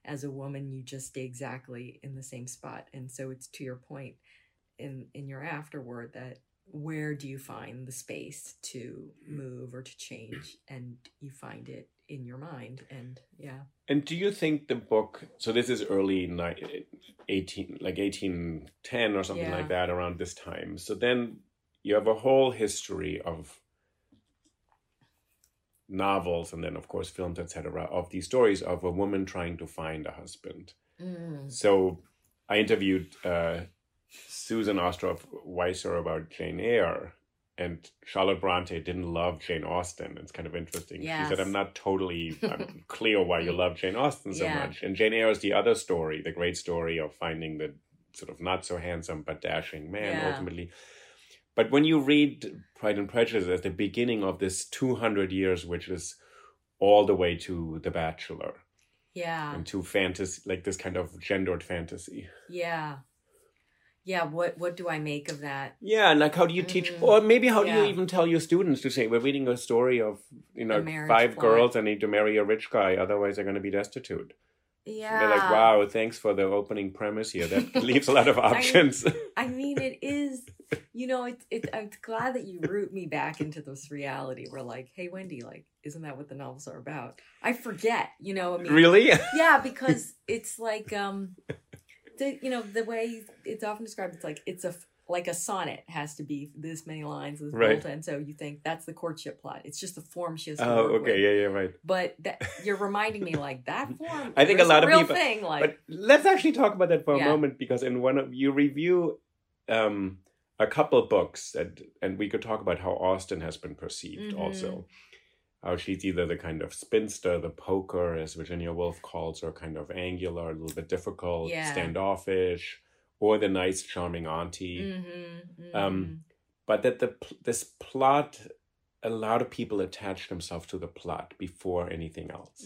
as a woman you just stay exactly in the same spot and so it's to your point in in your afterword that where do you find the space to move or to change and you find it in your mind and yeah And do you think the book? So this is early ni- eighteen, like eighteen ten or something Yeah. like that, around this time. So then you have a whole history of novels, and then of course films, etc., of these stories of a woman trying to find a husband. mm. So I interviewed uh, Susan Ostrov Weisser about Jane Eyre, and Charlotte Bronte didn't love Jane Austen. It's kind of interesting. She said, "I'm not totally I'm clear why you love Jane Austen so Yeah. much." And Jane Eyre is the other story, the great story of finding the sort of not so handsome but dashing man Yeah. ultimately. But when you read Pride and Prejudice at the beginning of this 200 years, which is all the way to The Bachelor yeah and to fantasy, like this kind of gendered fantasy. yeah yeah what what do i make of that Yeah, and like how do you teach, Mhm. or maybe how do you even tell your students to say, we're reading a story of, you know, five plot. girls that need to marry a rich guy, otherwise they're going to be destitute. Yeah They're like, wow, thanks for the opening premise here. That leaves a lot of options. I mean, it is, you know, it's, it, I'm glad that you root me back into this reality where, like, hey, Wendy, like, isn't that what the novels are about? I forget, you know, I mean, really? yeah, because it's like, um, the, you know, the way it's often described, it's like, it's a, like a sonnet has to be this many lines Right. Volta, and so you think that's the courtship plot. It's just the form she has to Oh, okay, with. yeah, yeah, right. But that you're reminding me like that form. I think a lot of real people- thing like But let's actually talk about that for a moment because in one of you review um, a couple books that, and we could talk about how Austen has been perceived Mhm. also. How she's either the kind of spinster, the poker, as Virginia Woolf calls her, kind of angular, a little bit difficult, Yeah. standoffish, or the nice, charming auntie. Mhm, Um, mhm. But that the this plot, a lot of people attach themselves to the plot before anything else.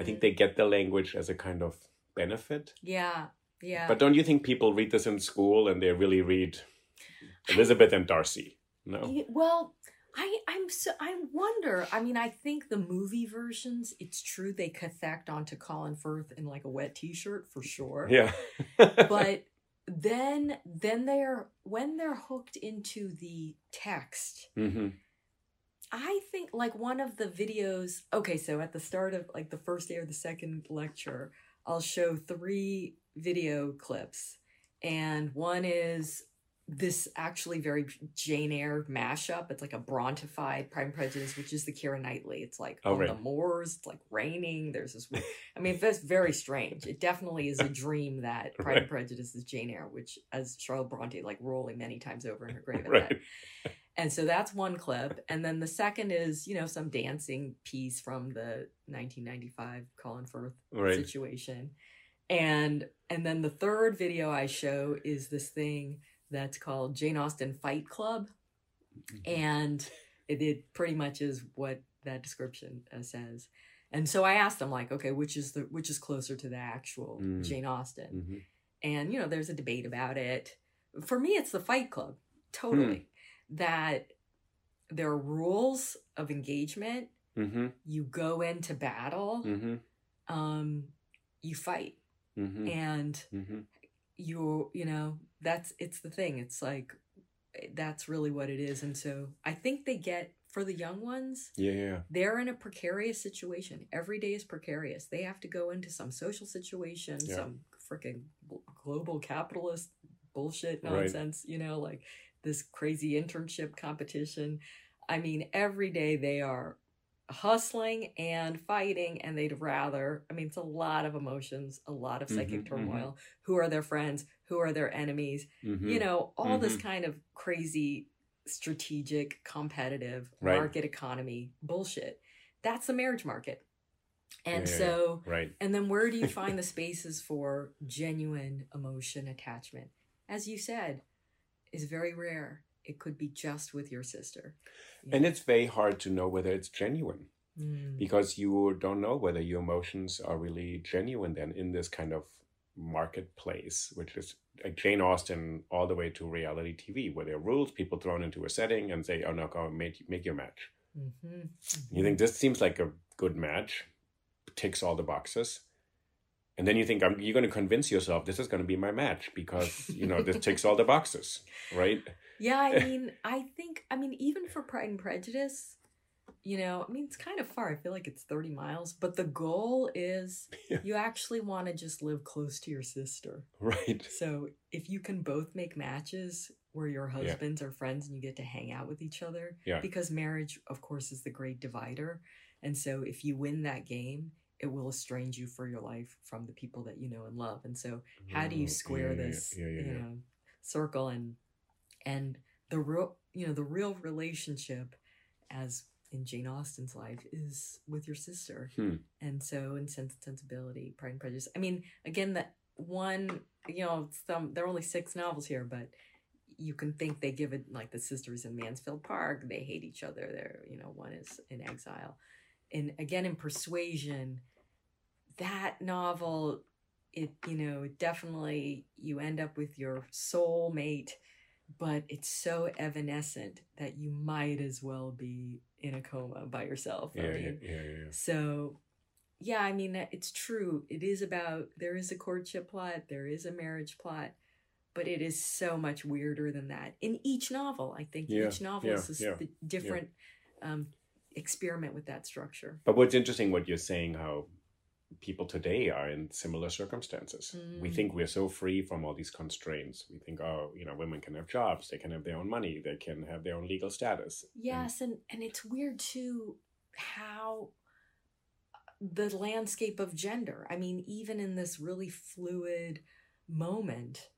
I think Mhm. they get the language as a kind of benefit. yeah, yeah. But don't you think people read this in school and they really read Elizabeth and Darcy? No. Well, I I'm so I wonder. I mean, I think the movie versions, it's true they cathect onto Colin Firth in like a wet T-shirt for sure. Yeah. But then then they're when they're hooked into the text. hmm I think like one of the videos. Okay, so at the start of like the first day or the second lecture, I'll show three video clips, and one is this actually very Jane Eyre mashup. It's like a Brontified Pride and Prejudice, which is the Keira Knightley. It's like Oh, on right. the moors. It's like raining. There's this. I mean, that's very strange. It definitely is a dream that Pride and Right. Prejudice is Jane Eyre, which as Charlotte Bronte like rolling many times over in her grave. Right. that. And so that's one clip. And then the second is, you know, some dancing piece from the 1995 Colin Firth Right. situation. And and then the third video I show is this thing that's called Jane Austen Fight Club. And it, it pretty much is what that description uh, says. And so I asked them like, okay, which is the which is closer to the actual Mm. Jane Austen? Mhm. and you know there's a debate about it for me it's the fight club totally that there are rules of engagement Mhm. you go into battle Mhm. um you fight Mhm. and Mhm. You you know that's it's the thing it's like eh, that's really what it is and so i think they get for the young ones Yeah, yeah. they're in a precarious situation. Every day is precarious. They have to go into some social situation, Yeah. some freaking global capitalist bullshit Right. nonsense, you know, like this crazy internship competition. I mean, every day they are hustling and fighting, and they'd rather, I mean, it's a lot of emotions, a lot of psychic Mhm, mhm. turmoil. Who are their friends? Who are their enemies? Mhm. you know all this Mhm. kind of crazy strategic competitive Right. market economy bullshit that's the marriage market and yeah, so Right. and then where do you find the spaces for genuine emotion attachment as you said is very rare it could be just with your sister And it's very hard to know whether it's genuine Mm. because you don't know whether your emotions are really genuine then in this kind of marketplace, which is like Jane Austen all the way to reality TV, where there are rules, people thrown into a setting and say, oh, no, go make, make your match. Mhm. You think this seems like a good match, ticks all the boxes. And then you think I'm, you're going to convince yourself this is going to be my match because you know this ticks all the boxes, right? Yeah, I mean, I think, I mean, even for Pride and Prejudice, you know, I mean, it's kind of far. I feel like it's 30 miles, but the goal is Yeah. you actually want to just live close to your sister. Right. So if you can both make matches where your husbands are friends and you get to hang out with each other, Yeah. because marriage, of course, is the great divider. And so if you win that game, it will estrange you for your life from the people that you know and love. And so how do you Oh, square yeah, yeah, this yeah, yeah, you yeah. know circle and and the real you know the real relationship as in Jane Austen's life is with your sister Hmm. and so in sense and sensibility pride and prejudice I mean again that one you know some there are only six novels here but you can think they give it like the sisters in Mansfield Park they hate each other they're you know one is in exile and again in persuasion that novel it you know definitely you end up with your soul mate but it's so evanescent that you might as well be in a coma by yourself Yeah, yeah, mean, yeah, yeah, yeah. so yeah i mean it's true it is about there is a courtship plot there is a marriage plot but it is so much weirder than that in each novel i think Yeah, each novel yeah, is the different um experiment with that structure But what's interesting, what you're saying, how people today are in similar circumstances. We Mm. think we're so free from all these constraints. We think, oh, you know, women can have jobs, they can have their own money, they can have their own legal status. And- Yes, and and it's weird too how the landscape of gender. I mean, even in this really fluid moment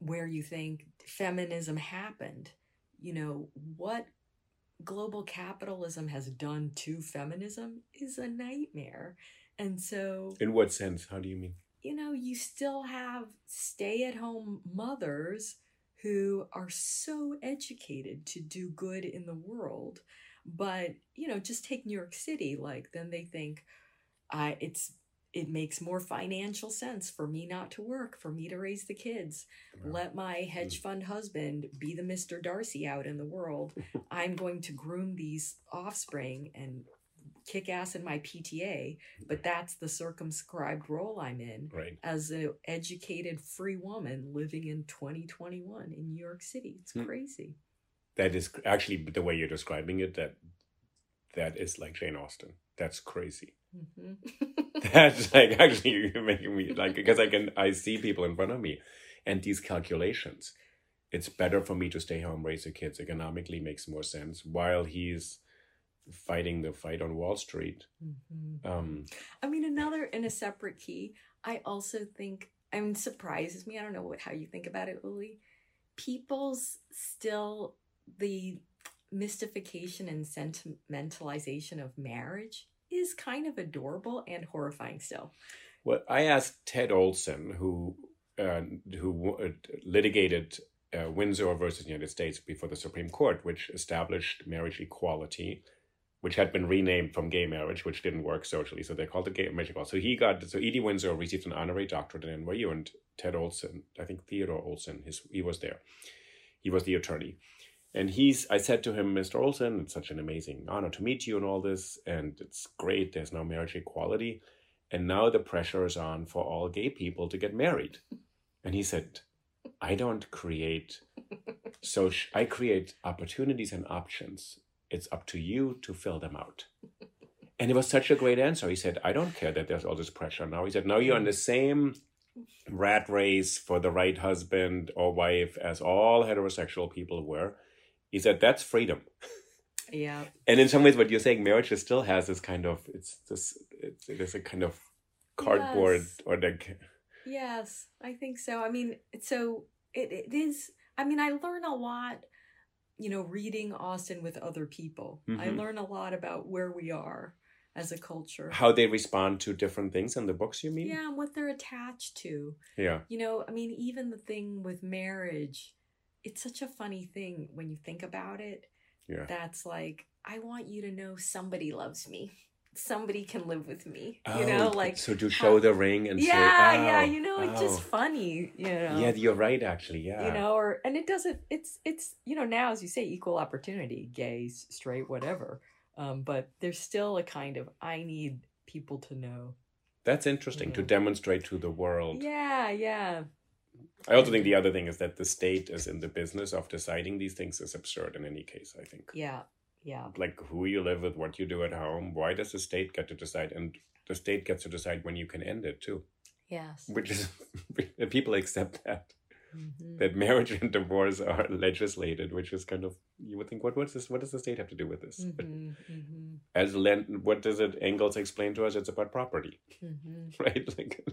where you think feminism happened, you know, what global capitalism has done to feminism is a nightmare. And so, in what sense? How do you mean? you know, you still have stay at home mothers who are so educated to do good in the world. But, you know, just take New York City, like, then they think uh, it's it makes more financial sense for me not to work, for me to raise the kids. Let my hedge fund husband be the Mr. Darcy out in the world. I'm going to groom these offspring and kick ass in my PTA, but that's the circumscribed role I'm in Right. as an educated free woman living in 2021 in New York City. It's Hmm. crazy. That is actually the way you're describing it. That that is like Jane Austen. That's crazy. hmm That's like actually you're making me like because I can I see people in front of me, and these calculations. It's better for me to stay home, raise the kids. Economically makes more sense while he's fighting the fight on Wall Street. hmm Um, I mean, another in a separate key. I also think, I mean, surprises me. I don't know what how you think about it, Uli. People's still the mystification and sentimentalization of marriage is kind of adorable and horrifying still. Well, I asked Ted Olson, who uh, who uh, litigated uh, Windsor versus United States before the Supreme Court, which established marriage equality, which had been renamed from gay marriage, which didn't work socially, so they called it gay marriage equality. So he got so Edie Windsor received an honorary doctorate at NYU, and Ted Olson, I think Theodore Olson, his he was there. He was the attorney. And he's, I said to him, Mr. Olson, it's such an amazing honor to meet you and all this, and it's great. There's now marriage equality. And now the pressure is on for all gay people to get married. And he said, I don't create, so I create opportunities and options. It's up to you to fill them out. And it was such a great answer. He said, I don't care that there's all this pressure now. He said, now you're in the same rat race for the right husband or wife as all heterosexual people were. He said, that's freedom. Yeah. And in some ways, what you're saying, marriage is still has this kind of it's this it's, it is a kind of cardboard Yes. or like Yes, I think so. I mean, so it, it is. I mean, I learn a lot, you know, reading Austen with other people. I Mhm. learn a lot about where we are as a culture. how they respond to different things in the books. You mean? yeah, and what they're attached to. Yeah. You know, I mean, even the thing with marriage, it's such a funny thing when you think about it. Yeah. That's like, I want you to know somebody loves me. Somebody can live with me. Oh, you know, like so to show the ring and yeah, say, yeah, "Oh, you know, it's just oh." funny, you know. yeah, you're right. Actually, yeah. you know or and it doesn't it's it's you know now as you say equal opportunity gay s- straight whatever um but there's still a kind of i need people to know That's interesting to demonstrate to the world. yeah yeah I also think the other thing is that the state is in the business of deciding these things is absurd in any case. I think. yeah yeah like who you live with, what you do at home. Why does the state get to decide? And the state gets to decide when you can end it too, yes which is people accept that Mhm. that marriage and divorce are legislated, which is kind of you would think what what's this? What does the state have to do with this? But Mhm, mhm, as Len, what does it? Engels explain to us it's about property, mhm. right? Like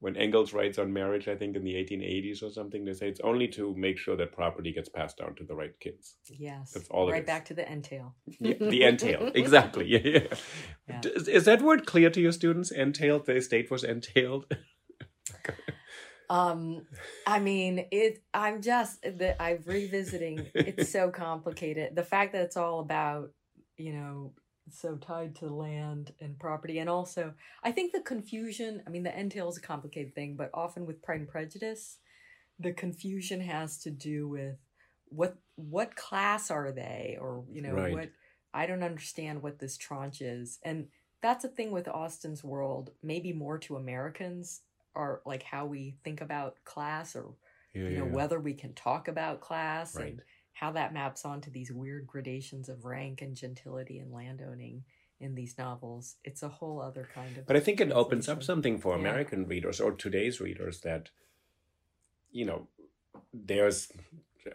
when Engels writes on marriage, I think in the 1880s or something, they say it's only to make sure that property gets passed down to the right kids. yes That's all right back to the entail Yeah, the entail, exactly. Yeah, yeah. Yeah. Is, is that word clear to your students? Entailed, the estate was entailed. Um, I mean, it. I'm just that I'm revisiting. It's so complicated. The fact that it's all about, you know, so tied to land and property, and also I think the confusion. I mean, the entail is a complicated thing, but often with Pride and Prejudice, the confusion has to do with what what class are they, or you know, Right. what I don't understand what this tranche is, and that's a thing with Austen's world. Maybe more to Americans are like how we think about class or Yeah, you know whether we can talk about class Right. and how that maps onto these weird gradations of rank and gentility and landowning in these novels. It's a whole other kind of. But I think it opens up something for Yeah. American readers or today's readers that, you know, there's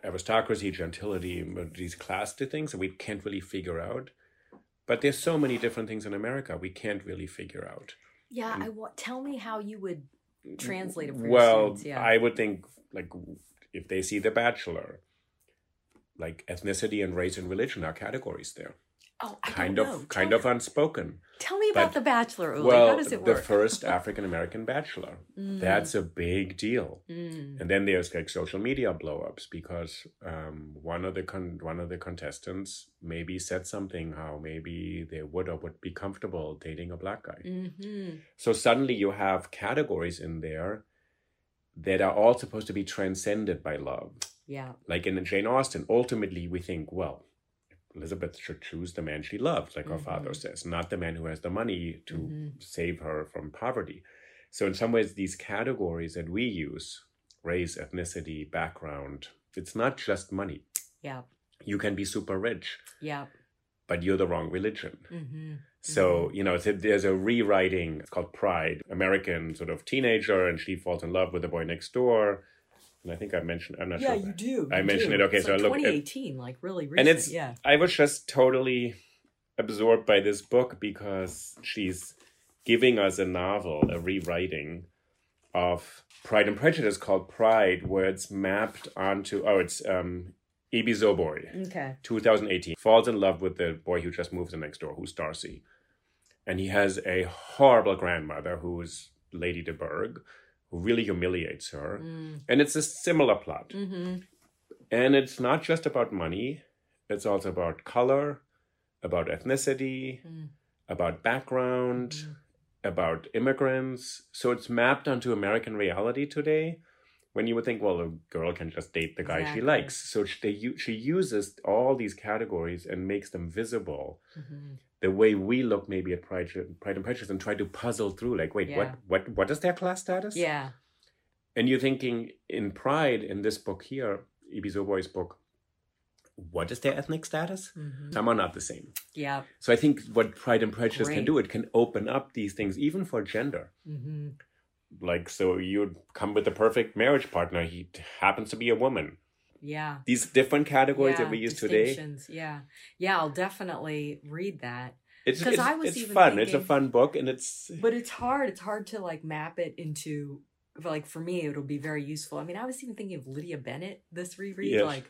aristocracy, gentility, these class things that we can't really figure out. But there's so many different things in America we can't really figure out. Yeah, I want. Tell me how you would mm, translate it for your well, students, yeah. I would think like if they see The Bachelor, like ethnicity and race and religion are categories there. Oh, I kind don't of know. kind tell, of unspoken. Tell me about but- the Bachelor. Uli. well, how does it the first African American bachelor. Mm, That's a big deal. mm, And then there's like social media blowups because um, one of the con- one of the contestants maybe said something how maybe they would or would be comfortable dating a black guy. mhm. So suddenly you have categories in there that are all supposed to be transcended by love. Yeah. Like in Jane Austen, ultimately we think, well, Elizabeth should choose the man she loves, like her Mhm. father says, not the man who has the money to Mhm. save her from poverty. So in some ways, these categories that we use, race, ethnicity, background, it's not just money. Yeah. You can be super rich, Yeah. but you're the wrong religion. hmm So, you know, it's- there's a rewriting. It's called Pride. American sort of teenager, and she falls in love with the boy next door. And I think I mentioned, I'm not Yeah, sure. Yeah, you do. I you mentioned do. it. Okay, It's so like I look at- 2018, like really recent. and it's, yeah. I was just totally absorbed by this book because she's giving us a novel, a rewriting of Pride and Prejudice called Pride, where it's mapped onto, oh, it's um, Ibi Zoboi. Okay. 2018 falls in love with the boy who just moves in next door who's darcy and he has a horrible grandmother who is lady de Bourgh, really humiliates her. Mm. and it's a similar plot. Hmm and it's not just about money. It's also about color about ethnicity Mm. about background Mhm. about immigrants. So it's mapped onto american reality today when you would think well a girl can just date the guy she likes. So she, she uses all these categories and makes them visible hmm the way we look maybe at pride, pride and prejudice and try to puzzle through like wait Yeah. what what what is their class status? Yeah. and you're thinking in pride in this book here Ibi Zoboi's book what is their ethnic status? Hmm some are not the same. Yeah. so i think what pride and prejudice can do it can open up these things even for gender. Hmm like so you'd come with the perfect marriage partner. He happens to be a woman Yeah. these different categories yeah. that we use today. Yeah. Yeah. I'll definitely read that. it's 'Cause it's, I was it's even fun it's a fun book and it's But it's hard. It's hard to like map it into like for me it'll be very useful. I mean, I was even thinking of Lydia Bennet this reread Yes. like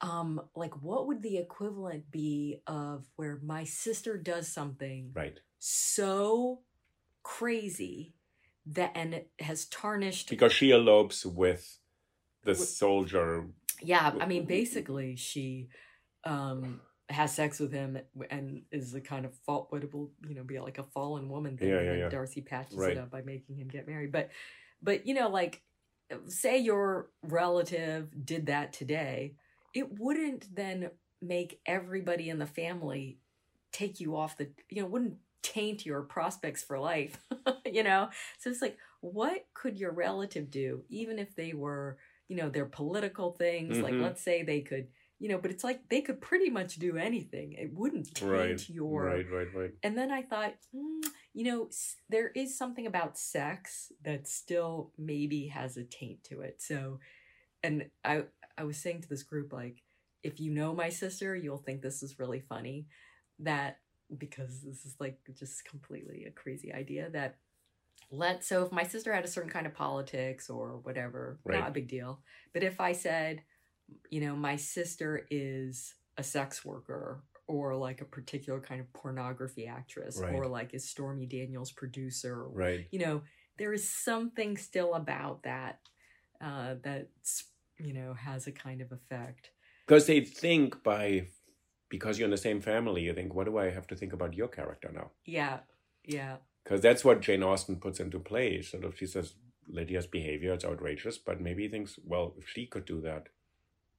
um like what would the equivalent be of where my sister does something right so crazy that and it has tarnished because she elopes with the soldier yeah i mean basically she um has sex with him and is the kind of fault will you know be like a fallen woman thing Yeah, yeah, yeah. darcy patches Right. it up by making him get married but but you know like say your relative did that today it wouldn't then make everybody in the family take you off the you know wouldn't taint your prospects for life you know so it's like what could your relative do even if they were you know their political things like Mhm. let's say they could you know but it's like they could pretty much do anything it wouldn't taint right your right right right and then I thought, mm, you know, s- there is something about sex that still maybe has a taint to it. So, and I I was saying to this group like, if you know my sister, you'll think this is really funny, that because this is like just completely a crazy idea that let so if my sister had a certain kind of politics or whatever, Right. not a big deal. But if I said, you know, my sister is a sex worker or like a particular kind of pornography actress Right. or like is Stormy Daniels producer or right you know there is something still about that uh that's you know has a kind of effect because they think by because you're in the same family you think what do i have to think about your character now yeah yeah because that's what jane austen puts into play. Sort of she says lydia's behavior is outrageous but maybe he thinks well if she could do that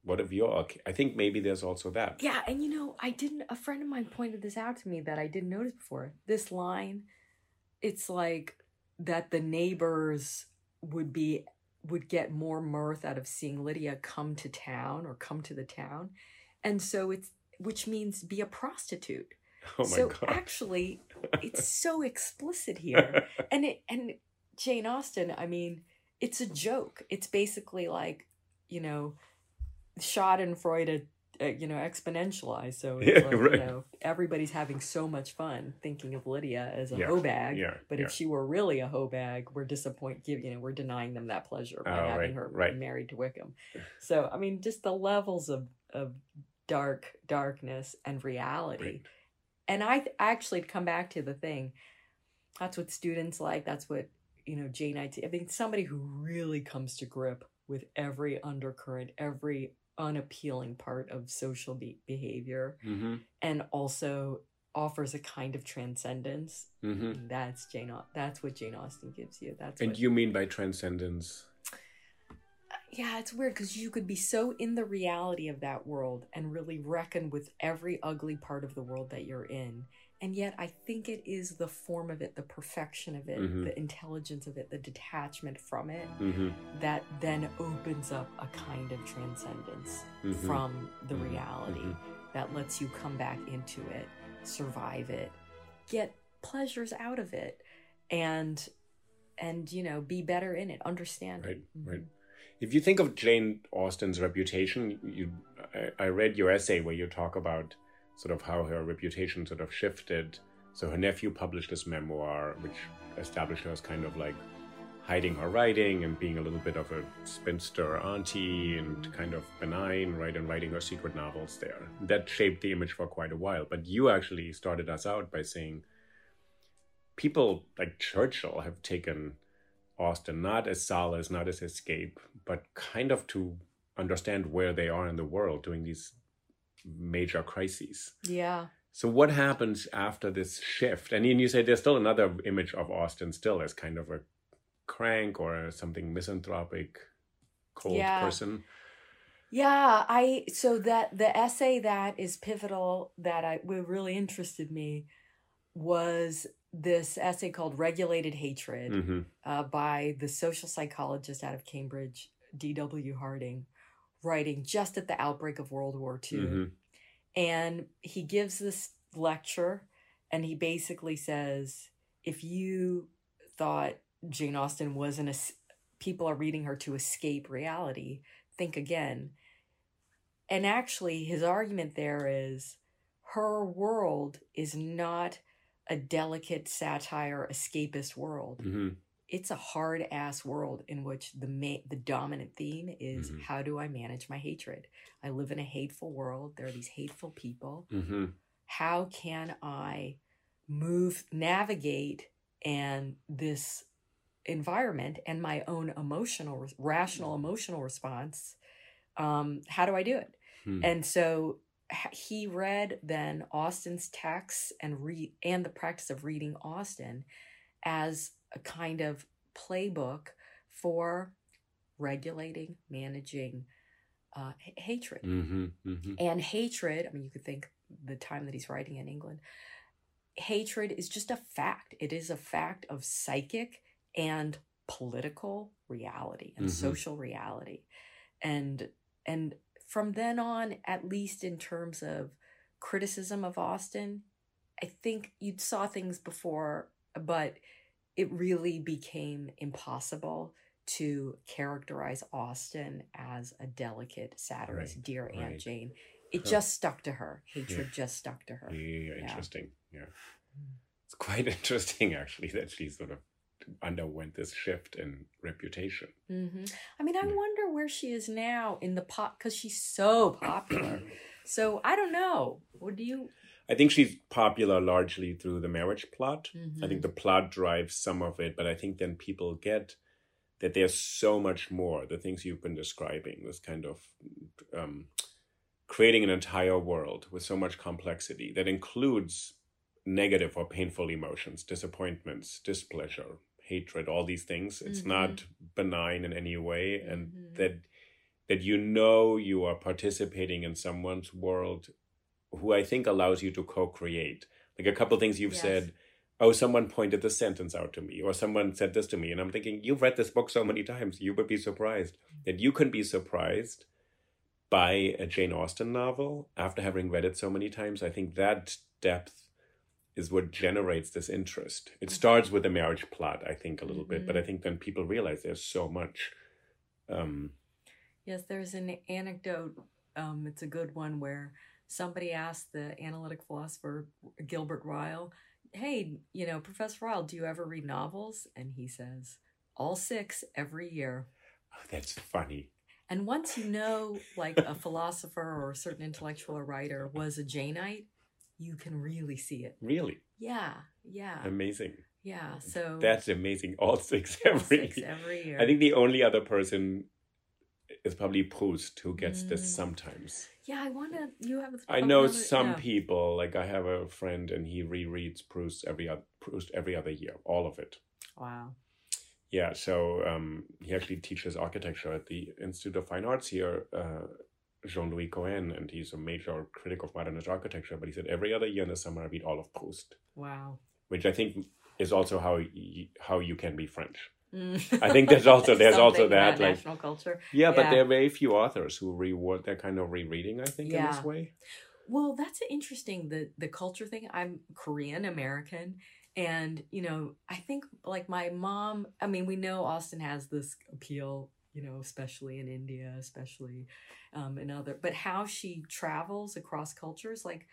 what if you're okay? i think maybe there's also that. Yeah and you know i didn't a friend of mine pointed this out to me that i didn't notice before. This line it's like that the neighbors would be would get more mirth out of seeing lydia come to town or come to the town. And so it's which means be a prostitute Oh my so god. actually, it's so explicit here, and it and Jane Austen. I mean, it's a joke. It's basically like you know, Schadenfreude, uh, you know, exponentialized. So it's Yeah, like, right. you know, everybody's having so much fun thinking of Lydia as a Yeah, hoe bag. yeah, But yeah. if she were really a hoe bag, we're disappointed. Give you know, we're denying them that pleasure by Oh, having right, her right. married to Wickham. So I mean, just the levels of of dark darkness and reality. Right. And I th- actually come back to the thing, that's what students like. That's what you know, Jane. I I think somebody who really comes to grip with every undercurrent, every unappealing part of social be- behavior, hmm and also offers a kind of transcendence. hmm That's Jane. That's what Jane Austen gives you. That's And what, you mean by transcendence? Yeah, it's weird because you could be so in the reality of that world and really reckon with every ugly part of the world that you're in. And yet, I think it is the form of it, the perfection of it, Mhm. the intelligence of it, the detachment from it hmm that then opens up a kind of transcendence Mhm. from the Mhm. reality Mhm. that lets you come back into it, survive it, get pleasures out of it, and and you know be better in it, understand Right, it. right. If you think of Jane Austen's reputation, you, I, I read your essay where you talk about sort of how her reputation sort of shifted. So her nephew published this memoir, which established her as kind of like hiding her writing and being a little bit of a spinster auntie and kind of benign, right, and writing her secret novels there. That shaped the image for quite a while. But you actually started us out by saying people like Churchill have taken Austen not as solace, not as escape, but kind of to understand where they are in the world during these major crises. Yeah. So what happens after this shift? And you say there's still another image of Austen still as kind of a crank or something misanthropic, cold Yeah. person. Yeah, I so that the essay that is pivotal that I what really interested me was this essay called Regulated Hatred hmm uh, by the social psychologist out of Cambridge, D.W. Harding, writing just at the outbreak of World War II. hmm And he gives this lecture and he basically says if you thought Jane Austen was an es- people are reading her to escape reality, think again. And actually his argument there is her world is not a delicate satire escapist world hmm it's a hard ass world in which the ma- the dominant theme is Mhm. how do I manage my hatred? I live in a hateful world. There are these hateful people. hmm How can I move, navigate, and this environment and my own emotional, rational emotional response? Um, how do I do it? Hmm. And so he read then Austen's texts and read and the practice of reading Austen as a kind of playbook for regulating, managing uh, h- hatred. hmm hmm And hatred, I mean, you could think the time that he's writing in England, hatred is just a fact. It is a fact of psychic and political reality and Mhm. social reality. And and from then on, at least in terms of criticism of Austen, I think you'd saw things before, but it really became impossible to characterize Austen as a delicate satirist, Right, dear Aunt right. Jane. It Huh. just stuck to her. Hatred just stuck to her. Yeah, Yeah. interesting. Yeah. Mm. It's quite interesting, actually, that she sort of underwent this shift in reputation. hmm I mean, I Yeah. wonder where she is now in the pop because she's so popular. so I don't know. What do you? I think she's popular largely through the marriage plot. I Mhm. think the plot drives some of it, but I think then people get that there's so much more. The things you've been describing, this kind of um, creating an entire world with so much complexity that includes negative or painful emotions, disappointments, displeasure, hatred, all these things. It's Mhm. not benign in any way, and Mhm. that that you know you are participating in someone's world who I think allows you to co-create. Like a couple things you've Yes. said, oh, someone pointed this sentence out to me, or someone said this to me, and I'm thinking, you've read this book so many times, you would be surprised that you can be surprised by a Jane Austen novel after having read it so many times. I think that depth is what generates this interest. It starts with the marriage plot, I think, a little bit, but I think then people realize there's so much. Um, Yes, there's an anecdote. Um, it's a good one where somebody asked the analytic philosopher Gilbert Ryle, "Hey, you know, Professor Ryle, do you ever read novels?" And he says, "All six every year." oh, that's funny. And once you know, like a philosopher or a certain intellectual or writer was a Janeite, you can really see it. Really Yeah, yeah, amazing. yeah. So That's amazing. All six all every. six every year. I think the only other person is probably Proust who gets this Mm. sometimes. Yeah, I want to. You have. I know another- some yeah. people, like I have a friend, and he rereads Proust every other Proust every other year, all of it. Wow. Yeah, so um, he actually teaches architecture at the Institute of Fine Arts here, uh, Jean Louis Cohen, and he's a major critic of modernist architecture. But he said every other year in the summer I read all of Proust, Wow. which I think is also how y- how you can be French. Mm. I think there's also- there's also Something that, about like- national culture. Yeah, but there are very few authors who reward that kind of rereading. I think in this way. Well, that's interesting. The the culture thing. I'm Korean American, and you know, I think like my mom. I mean, we know Austen has this appeal. You know, especially in India, especially um, in other. But how she travels across cultures, like.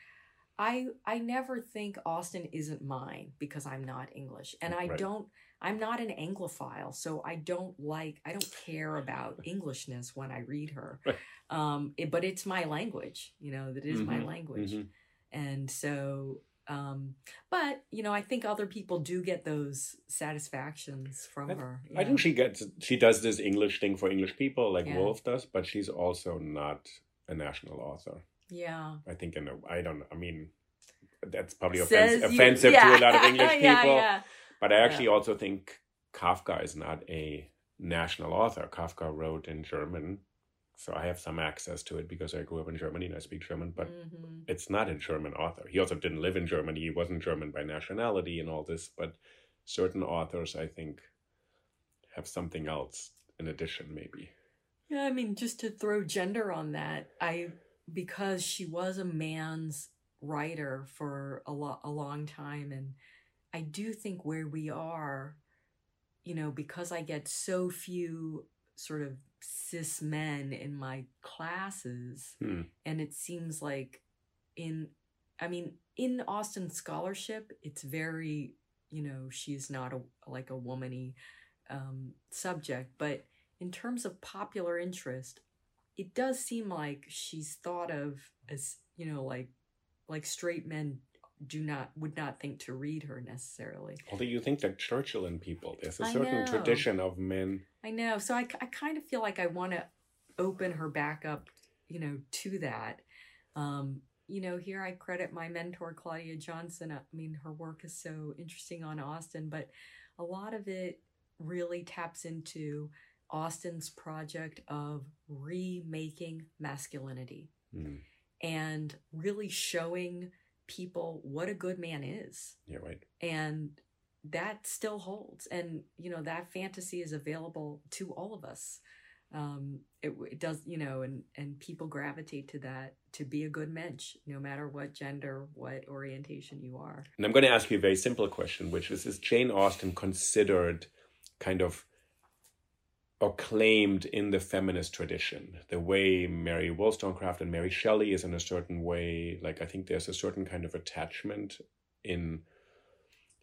I I never think Austen isn't mine because I'm not English and I Right. don't I'm not an Anglophile so I don't like I don't care about Englishness when I read her. Right. Um it- but it's my language, you know, that is my Mhm, language. mhm. And so um but you know, I think other people do get those satisfactions from her. I think she gets she does this English thing for English people like Yeah. Woolf does, but she's also not a national author. Yeah. I think in a I don't I mean that's probably offensive, you- offensive yeah. to a lot of English people. yeah, yeah. But I actually also think Kafka is not a national author. Kafka wrote in German, so I have some access to it because I grew up in Germany and I speak German. But Mhm. it's not a German author. He also didn't live in Germany. He wasn't German by nationality and all this. But certain authors, I think, have something else in addition, maybe. Yeah, I mean, just to throw gender on that, I because she was a man's writer for a lot a long time, and I do think where we are, you know, because I get so few sort of cis men in my classes, Hmm. and it seems like in, I mean, in Austen scholarship, it's very, you know, she's not a like a womany um, subject, but in terms of popular interest, it does seem like she's thought of as you know like like straight men do not would not think to read her necessarily. Although you think that Churchill and people, there's a certain tradition of men. I know, so I, I kind of feel like I want to open her back up, you know, to that. Um, you know, here I credit my mentor Claudia Johnson. I mean, her work is so interesting on Austen, but a lot of it really taps into Austen's project of remaking masculinity Hmm. and really showing people what a good man is Yeah, right. and that still holds and you know that fantasy is available to all of us um it, it does you know and and people gravitate to that to be a good mensch no matter what gender what orientation you are And I'm going to ask you a very simple question, which is Is Jane Austen considered kind of or claimed in the feminist tradition? The way Mary Wollstonecraft and Mary Shelley is in a certain way, like I think there's a certain kind of attachment in.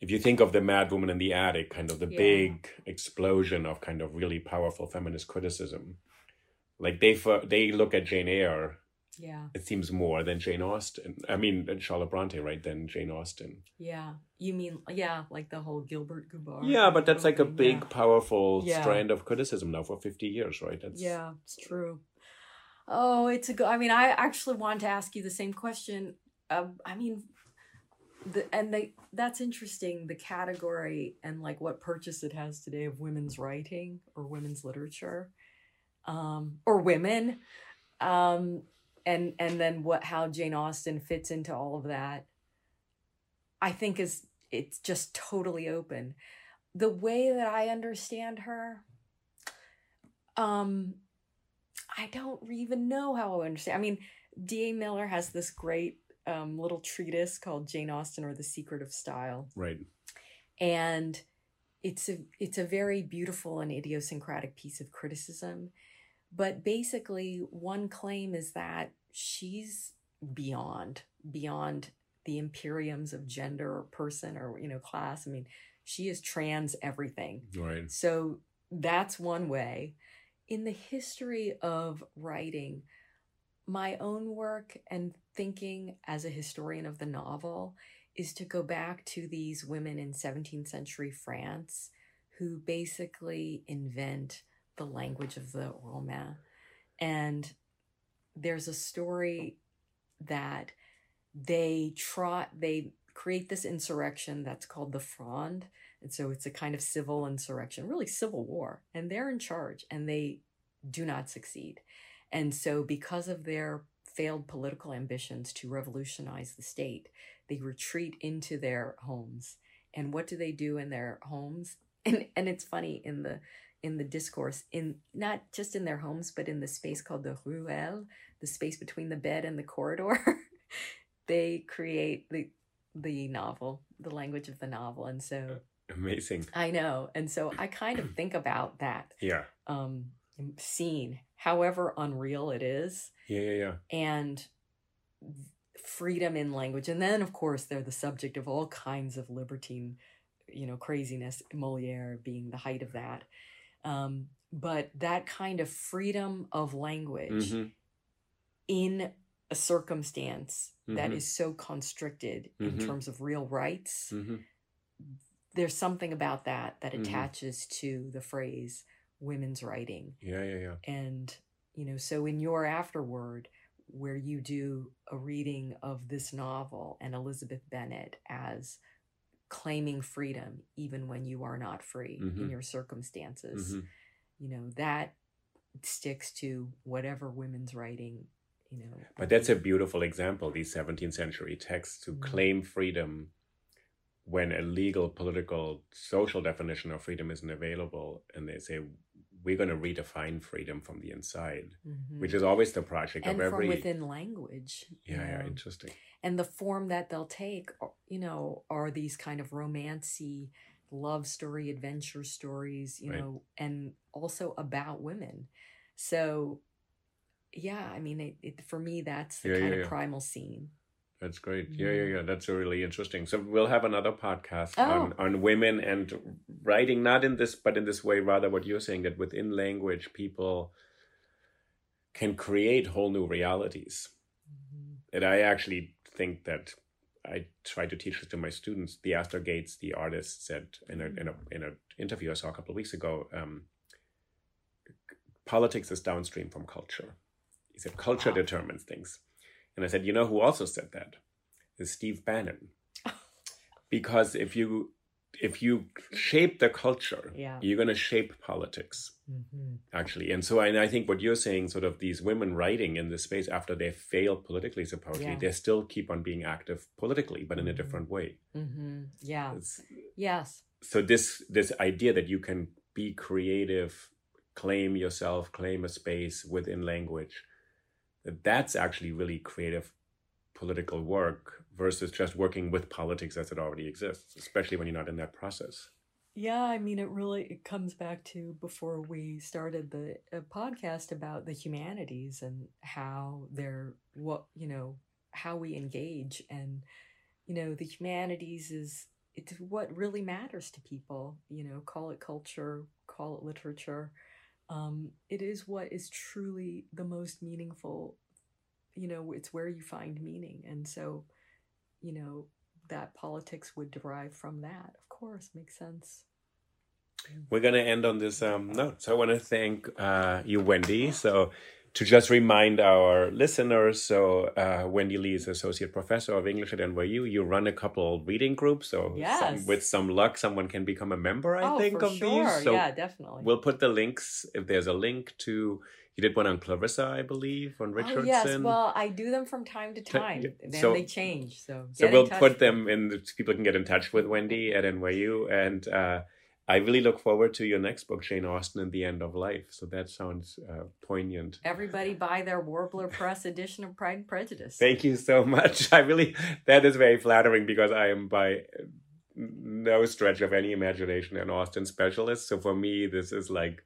If you think of the Mad Woman in the Attic, kind of the Yeah. big explosion of kind of really powerful feminist criticism, like they they look at Jane Eyre yeah it seems more than Jane Austen. I mean, Charlotte Bronte, right? Than Jane Austen. yeah you mean yeah like the whole gilbert Gubar Yeah, but that's like a big, yeah. powerful Yeah. strand of criticism now for 50 years, right? That's, Yeah, it's true. Oh, it's a go. I mean, I actually wanted to ask you the same question. Um, I mean, the and they that's interesting. The category and like what purchase it has today of women's writing or women's literature, um, or women, um, and and then what how Jane Austen fits into all of that. I think is it's just totally open. The way that I understand her, um, I don't even know how I understand. I mean, D.A. Miller has this great um, little treatise called Jane Austen or The Secret of Style. Right. And it's a it's a very beautiful and idiosyncratic piece of criticism. But basically, one claim is that she's beyond beyond the imperiums of gender or person or you know class. I mean, she is trans everything. Right. So that's one way. In the history of writing, my own work and thinking as a historian of the novel is to go back to these women in 17th century France who basically invent the language of the Romain. And there's a story that they trot they create this insurrection that's called the Fronde. And so it's a kind of civil insurrection, really civil war. And they're in charge and they do not succeed. And so, because of their failed political ambitions to revolutionize the state, they retreat into their homes. And what do they do in their homes? And, and it's funny in the in the discourse in not just in their homes but in the space called the ruelle the space between the bed and the corridor they create the the novel the language of the novel and so Amazing. i know and so i kind of think about that Yeah. um scene however unreal it is Yeah. Yeah. Yeah. and freedom in language and then of course they're the subject of all kinds of libertine you know craziness moliere being the height of that um, but that kind of freedom of language Mhm. in a circumstance that Mhm. is so constricted in Mhm. terms of real rights Mhm. there's something about that that Mhm. attaches to the phrase women's writing Yeah. Yeah. Yeah. and you know so in your afterword where you do a reading of this novel and elizabeth bennet as claiming freedom even when you are not free in Mhm. your circumstances Mhm. you know that sticks to whatever women's writing you know But that's a beautiful example, these 17th century texts to Mhm. claim freedom when a legal, political, social definition of freedom isn't available. And they say, we're going to redefine freedom from the inside, Mhm. which is always the project and of from every. within language yeah, yeah, interesting. and the form that they'll take you know are these kind of romancy love story adventure stories you Right. know and also about women so yeah i mean it, it for me that's the Yeah, kind yeah, of yeah. primal scene That's great. Yeah, yeah, yeah. That's really interesting. So we'll have another podcast Oh. on, on women and writing, not in this, but in this way, rather what you're saying, that within language, people can create whole new realities. And I actually think that I try to teach this to my students. Theaster Gates, the artist, said in a in a in an interview I saw a couple of weeks ago, um, politics is downstream from culture. He said culture Wow. determines things, and I said, you know who also said that? Is Steve Bannon. because if you if you shape the culture, Yeah. you're going to shape politics Mhm. actually. And so, and I think what you're saying, sort of these women writing in this space after they failed politically, supposedly, Yeah. they still keep on being active politically, but in a Mhm. different way. Mhm. yeah It's- yes so this this idea that you can be creative, claim yourself, claim a space within language, that's actually really creative political work versus just working with politics as it already exists, especially when you're not in that process. Yeah, I mean, it really it comes back to before we started the uh, podcast about the humanities and how they're what you know how we engage and you know the humanities is it's what really matters to people. You know, call it culture, call it literature. Um, it is what is truly the most meaningful. You know, it's where you find meaning, and so you know that politics would derive from that. Of course, makes sense. We're going to end on this um, note. So I want to thank uh, you, Wendy. So to just remind our listeners, so uh, Wendy Lee is associate professor of English at NYU. You run a couple reading groups. So some- with some luck, someone can become a member. I oh, think for of sure. these. So yeah, definitely. we'll put the links if there's a link to. You did one on Clarissa, I believe, on Richardson. Oh, yes. Well, I do them from time to time. Then so- they change. So, So we'll put them in. The, people can get in touch with Wendy at NYU, and uh, I really look forward to your next book, Jane Austen and the End of Life. So that sounds uh, poignant. Everybody buy their Warbler Press edition of Pride and Prejudice. Thank you so much. I really, that is very flattering because I am by no stretch of any imagination an Austen specialist. So for me, this is like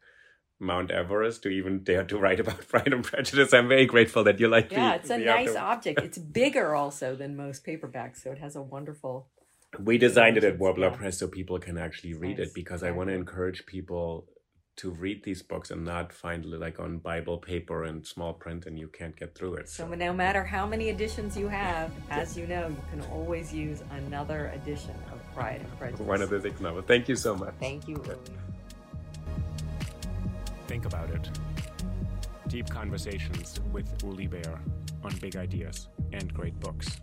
Mount Everest to even dare to write about Pride and Prejudice. I'm very grateful that you like. Yeah, the, it's a nice object. It's bigger also than most paperbacks, so it has a wonderful we designed it at Warbler yeah. Press so people can actually read nice. it because I want to encourage people to read these books and not find it like on Bible paper and small print and you can't get through it. So, so no matter how many editions you have, as you know, you can always use another edition of Pride and Prejudice. One of the six novels. Thank you so much. Thank you. Think about it. Deep conversations with Uli Baer on big ideas and great books.